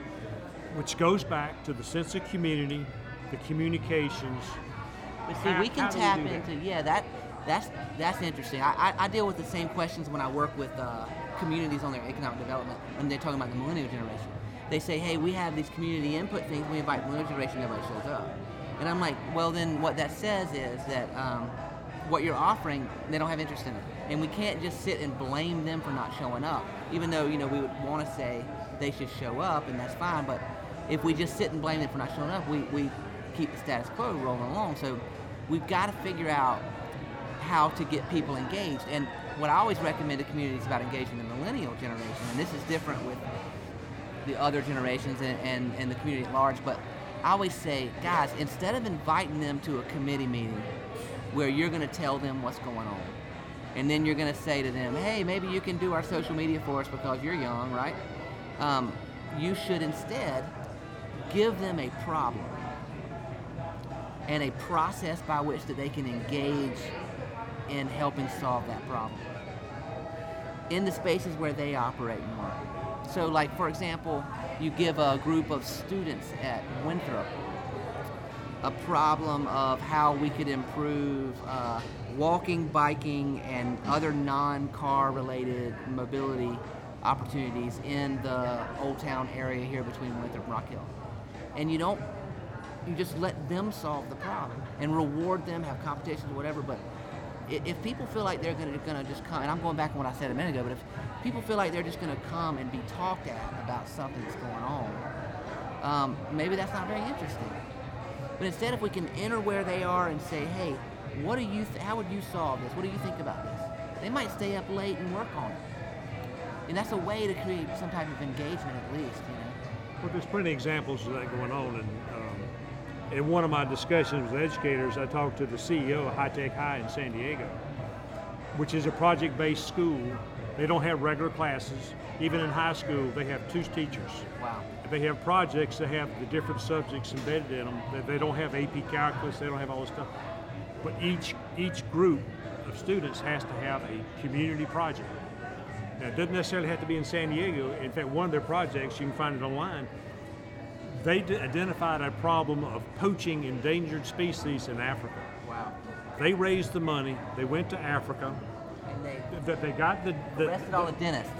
which goes back to the sense of community, the communications. But see, How- we can how do we tap into yeah that that's that's interesting. I, I, I deal with the same questions when I work with uh, communities on their economic development when they're talking about the millennial generation. They say, hey, we have these community input things. We invite millennial generation. Nobody shows up. And I'm like, well, then what that says is that um, what you're offering, they don't have interest in it. And we can't just sit and blame them for not showing up, even though you know we would want to say they should show up, and that's fine. But if we just sit and blame them for not showing up, we, we keep the status quo rolling along. So we've got to figure out how to get people engaged. And what I always recommend to communities about engaging the millennial generation, and this is different with the other generations and, and, and the community at large, but I always say, guys, instead of inviting them to a committee meeting where you're going to tell them what's going on, and then you're going to say to them, hey, maybe you can do our social media for us because you're young, right? Um, you should instead give them a problem and a process by which that they can engage in helping solve that problem in the spaces where they operate work. So, like for example, you give a group of students at Winthrop a problem of how we could improve uh, walking, biking, and other non-car related mobility opportunities in the Old Town area here between Winthrop and Rock Hill. And you don't, you just let them solve the problem and reward them, have competitions or whatever. But if people feel like they're gonna, gonna just come, and I'm going back on what I said a minute ago, but if people feel like they're just gonna come and be talked at about something that's going on, um, maybe that's not very interesting. But instead, if we can enter where they are and say, hey, what do you, th- how would you solve this? What do you think about this? they might stay up late and work on it. And that's a way to create some type of engagement at least, you know. Well, there's plenty of examples of that going on. In one of my discussions with educators, I talked to the CEO of High Tech High in San Diego, which is a project based school. They don't have regular classes. Even in high school, they have two teachers. Wow. They have projects that have the different subjects embedded in them. They- don't have AP calculus. They don't have all this stuff. But each each group of students has to have a community project. Now, it doesn't necessarily have to be in San Diego. In fact, one of their projects, you can find it online. They d- identified a problem of poaching endangered species in Africa. Wow. They raised the money. They went to Africa. And they That they got the, the arrested all the dentists.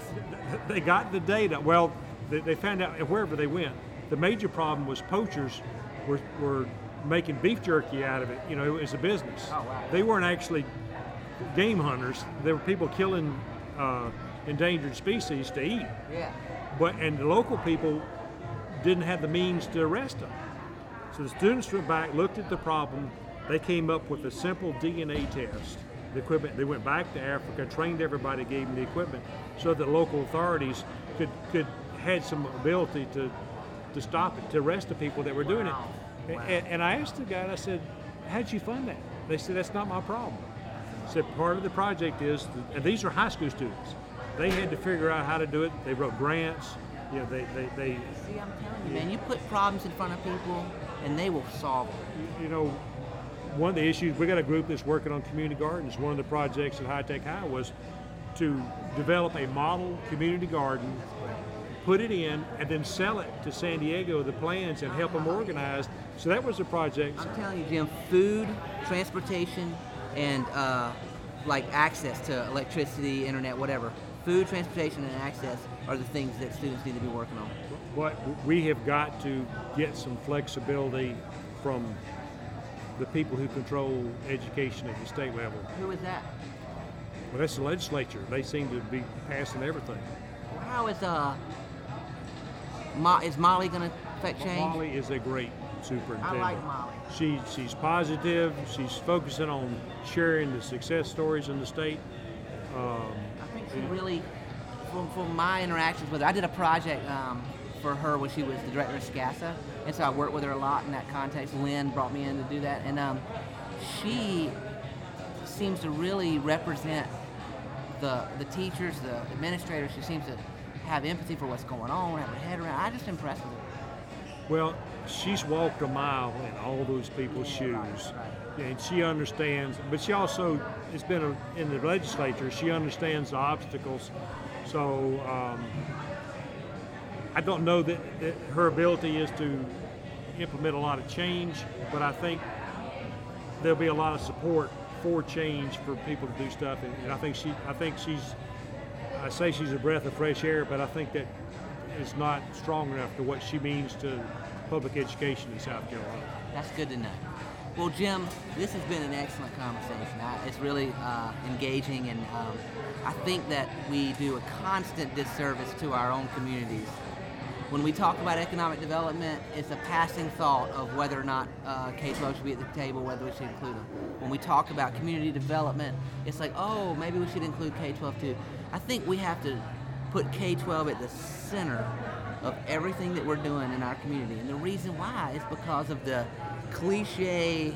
they got the data. Well, they, they found out wherever they went, the major problem was poachers were, were making beef jerky out of it. You know, as a business. Oh, wow. They weren't actually game hunters. They were people killing uh, endangered species to eat. Yeah. But and the local people didn't have the means to arrest them. So the students went back, looked at the problem. They came up with a simple DNA test. The equipment. They went back to Africa, trained everybody, gave them the equipment, so that local authorities could could had some ability to to stop it, to arrest the people that were doing Wow. it. Wow. And, and I asked the guy, I said, "How'd you fund that?" They said, "That's not my problem." I said, "Part of the project is, and these are high school students. They had to figure out how to do it. They wrote grants. You know, they they, they See, I'm telling you, man, you put problems in front of people and they will solve them. you know, one of the issues, we got a group that's working on community gardens. One of the projects at High Tech High was to develop a model community garden, put it in, and then sell it to San Diego, the plans, and help them organize. So that was a project. I'm telling you, Jim, food, transportation, and uh, like access to electricity, internet, whatever. Food, transportation, and access are the things that students need to be working on. But we have got to get some flexibility from the people who control education at the state level. Who is that? Well, that's the legislature. They seem to be passing everything. How is uh, Mo- is Molly gonna affect change? Molly is a great superintendent. I like Molly. She, she's positive. She's focusing on sharing the success stories in the state. Um, I think she really, from, from my interactions with her, I did a project um, for her when she was the director of SCASA, and so I worked with her a lot in that context. Lynn brought me in to do that, and um, she seems to really represent the the teachers, the administrators. She seems to have empathy for what's going on, have her head around. I just impressed with her. well, she's walked a mile in all those people's Yeah, shoes, right, and she understands. But she also has been a, in the legislature. She understands the obstacles. So um, I don't know that, that her ability is to implement a lot of change, but I think there'll be a lot of support for change for people to do stuff. And, and I think she, I think she's, I say she's a breath of fresh air, but I think that is not strong enough to what she means to public education in South Carolina. That's good to know. Well, Jim, this has been an excellent conversation. I, it's really uh, engaging, and um, I think that we do a constant disservice to our own communities. When we talk about economic development, it's a passing thought of whether or not uh, K-12 should be at the table, whether we should include them. When we talk about community development, it's like, oh, maybe we should include K-12 too. I think we have to put K-12 at the center of everything that we're doing in our community. And the reason why is because of the cliche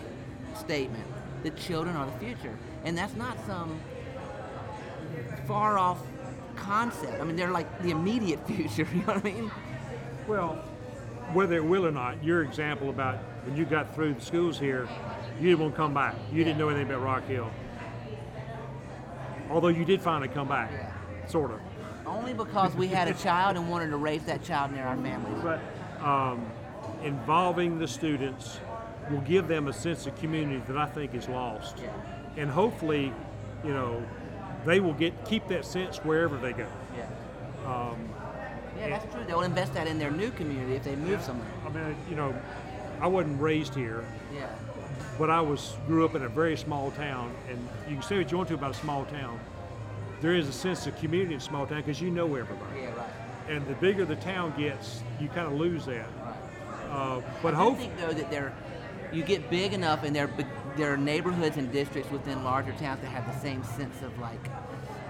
statement that children are the future. And that's not some far off concept. I mean, they're like the immediate [laughs] future, you know what I mean? Well, whether it will or not, your example about when you got through the schools here, you didn't want to come back. You didn't know anything about Rock Hill. Although you did finally come back, sort of. Only because we had a [laughs] child and wanted to raise that child near our families. But um, involving the students will give them a sense of community that I think is lost. Yeah. And hopefully, you know, they will get keep that sense wherever they go. Yeah. Um, Yeah, that's true. They'll invest that in their new community if they move somewhere. I mean, you know, I wasn't raised here, Yeah. but I was grew up in a very small town, and you can say what you want to about a small town. There is a sense of community in a small town because you know everybody. Yeah, right. And the bigger the town gets, you kind of lose that. right. Uh, but I hope, think though that there you get big enough, and there there are neighborhoods and districts within larger towns that have the same sense of like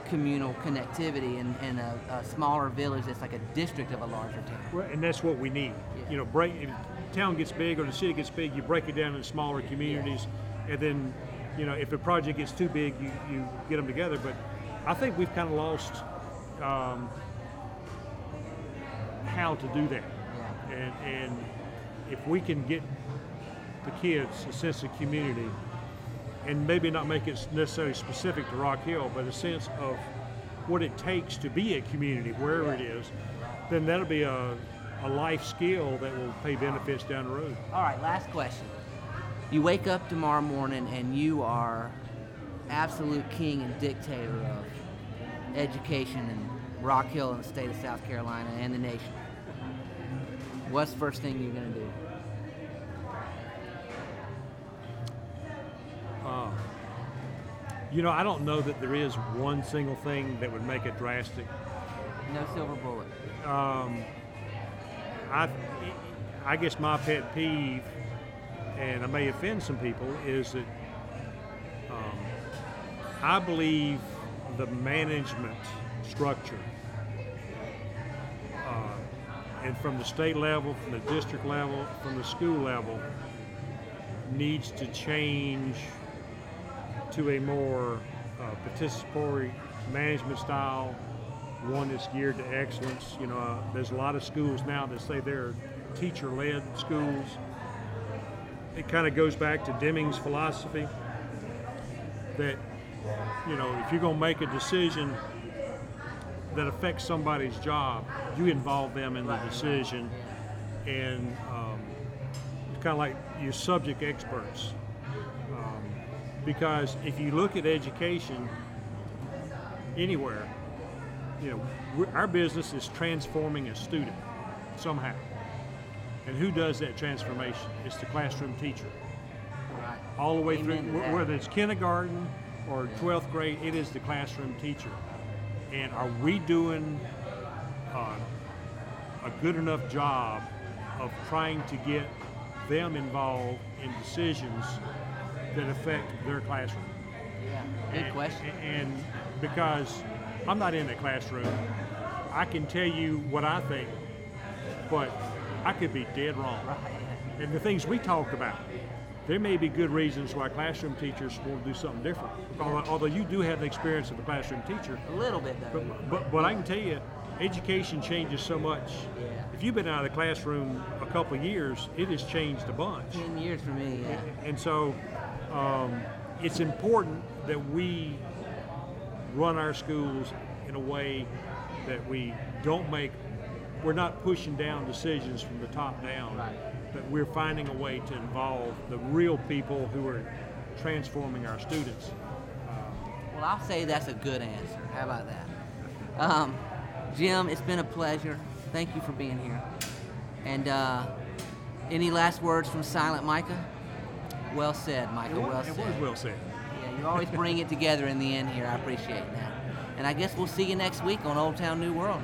communal connectivity, and, and a, a smaller village that's like a district of a larger town. Well, and that's what we need. Yeah. You know, break if town gets big or the city gets big, you break it down into smaller communities, and then, you know, if a project gets too big, you, you get them together. But I think we've kind of lost um, how to do that. Yeah. And and if we can get the kids a sense of community, and maybe not make it necessarily specific to Rock Hill, but a sense of what it takes to be a community wherever it is, then that'll be a, a life skill that will pay benefits down the road. All right, last question. You wake up tomorrow morning and you are absolute king and dictator of education in Rock Hill and the state of South Carolina and the nation. What's the first thing you're going to do? You know, I don't know that there is one single thing that would make it drastic. No silver bullet. I, I guess my pet peeve, and I may offend some people, is that um, I believe the management structure, uh, and from the state level, from the district level, from the school level, needs to change to a more uh, participatory management style, one that's geared to excellence. You know, uh, there's a lot of schools now that say they're teacher-led schools. It kind of goes back to Deming's philosophy that, you know, if you're going to make a decision that affects somebody's job, you involve them in the decision, and um, it's kind of like your subject experts because if you look at education anywhere, you know, our business is transforming a student somehow. And who does that transformation? It's the classroom teacher. Right. All the way Amen through, whether it's kindergarten or 12th grade, it is the classroom teacher. And are we doing uh, a good enough job of trying to get them involved in decisions that affect their classroom? Yeah. Good And- question. And because I'm not in the classroom, I can tell you what I think, but I could be dead wrong. Right. And the things we talked about, there may be good reasons why classroom teachers want to do something different. Although, although you do have the experience of a classroom teacher, A little bit though. but, but, but I can tell you, education changes so much. Yeah. If you've been out of the classroom a couple of years, it has changed a bunch. Ten years for me. Yeah. And so um, it's important that we run our schools in a way that we don't make, we're not pushing down decisions from the top down, Right. but we're finding a way to involve the real people who are transforming our students. Well, I'll say that's a good answer. How about that? Um, Jim, it's been a pleasure. Thank you for being here. And uh, any last words from Silent Micah? Well said, Michael. Well it was said. well said. Yeah, you always bring it together in the end here. I appreciate that. And I guess we'll see you next week on Old Town New World.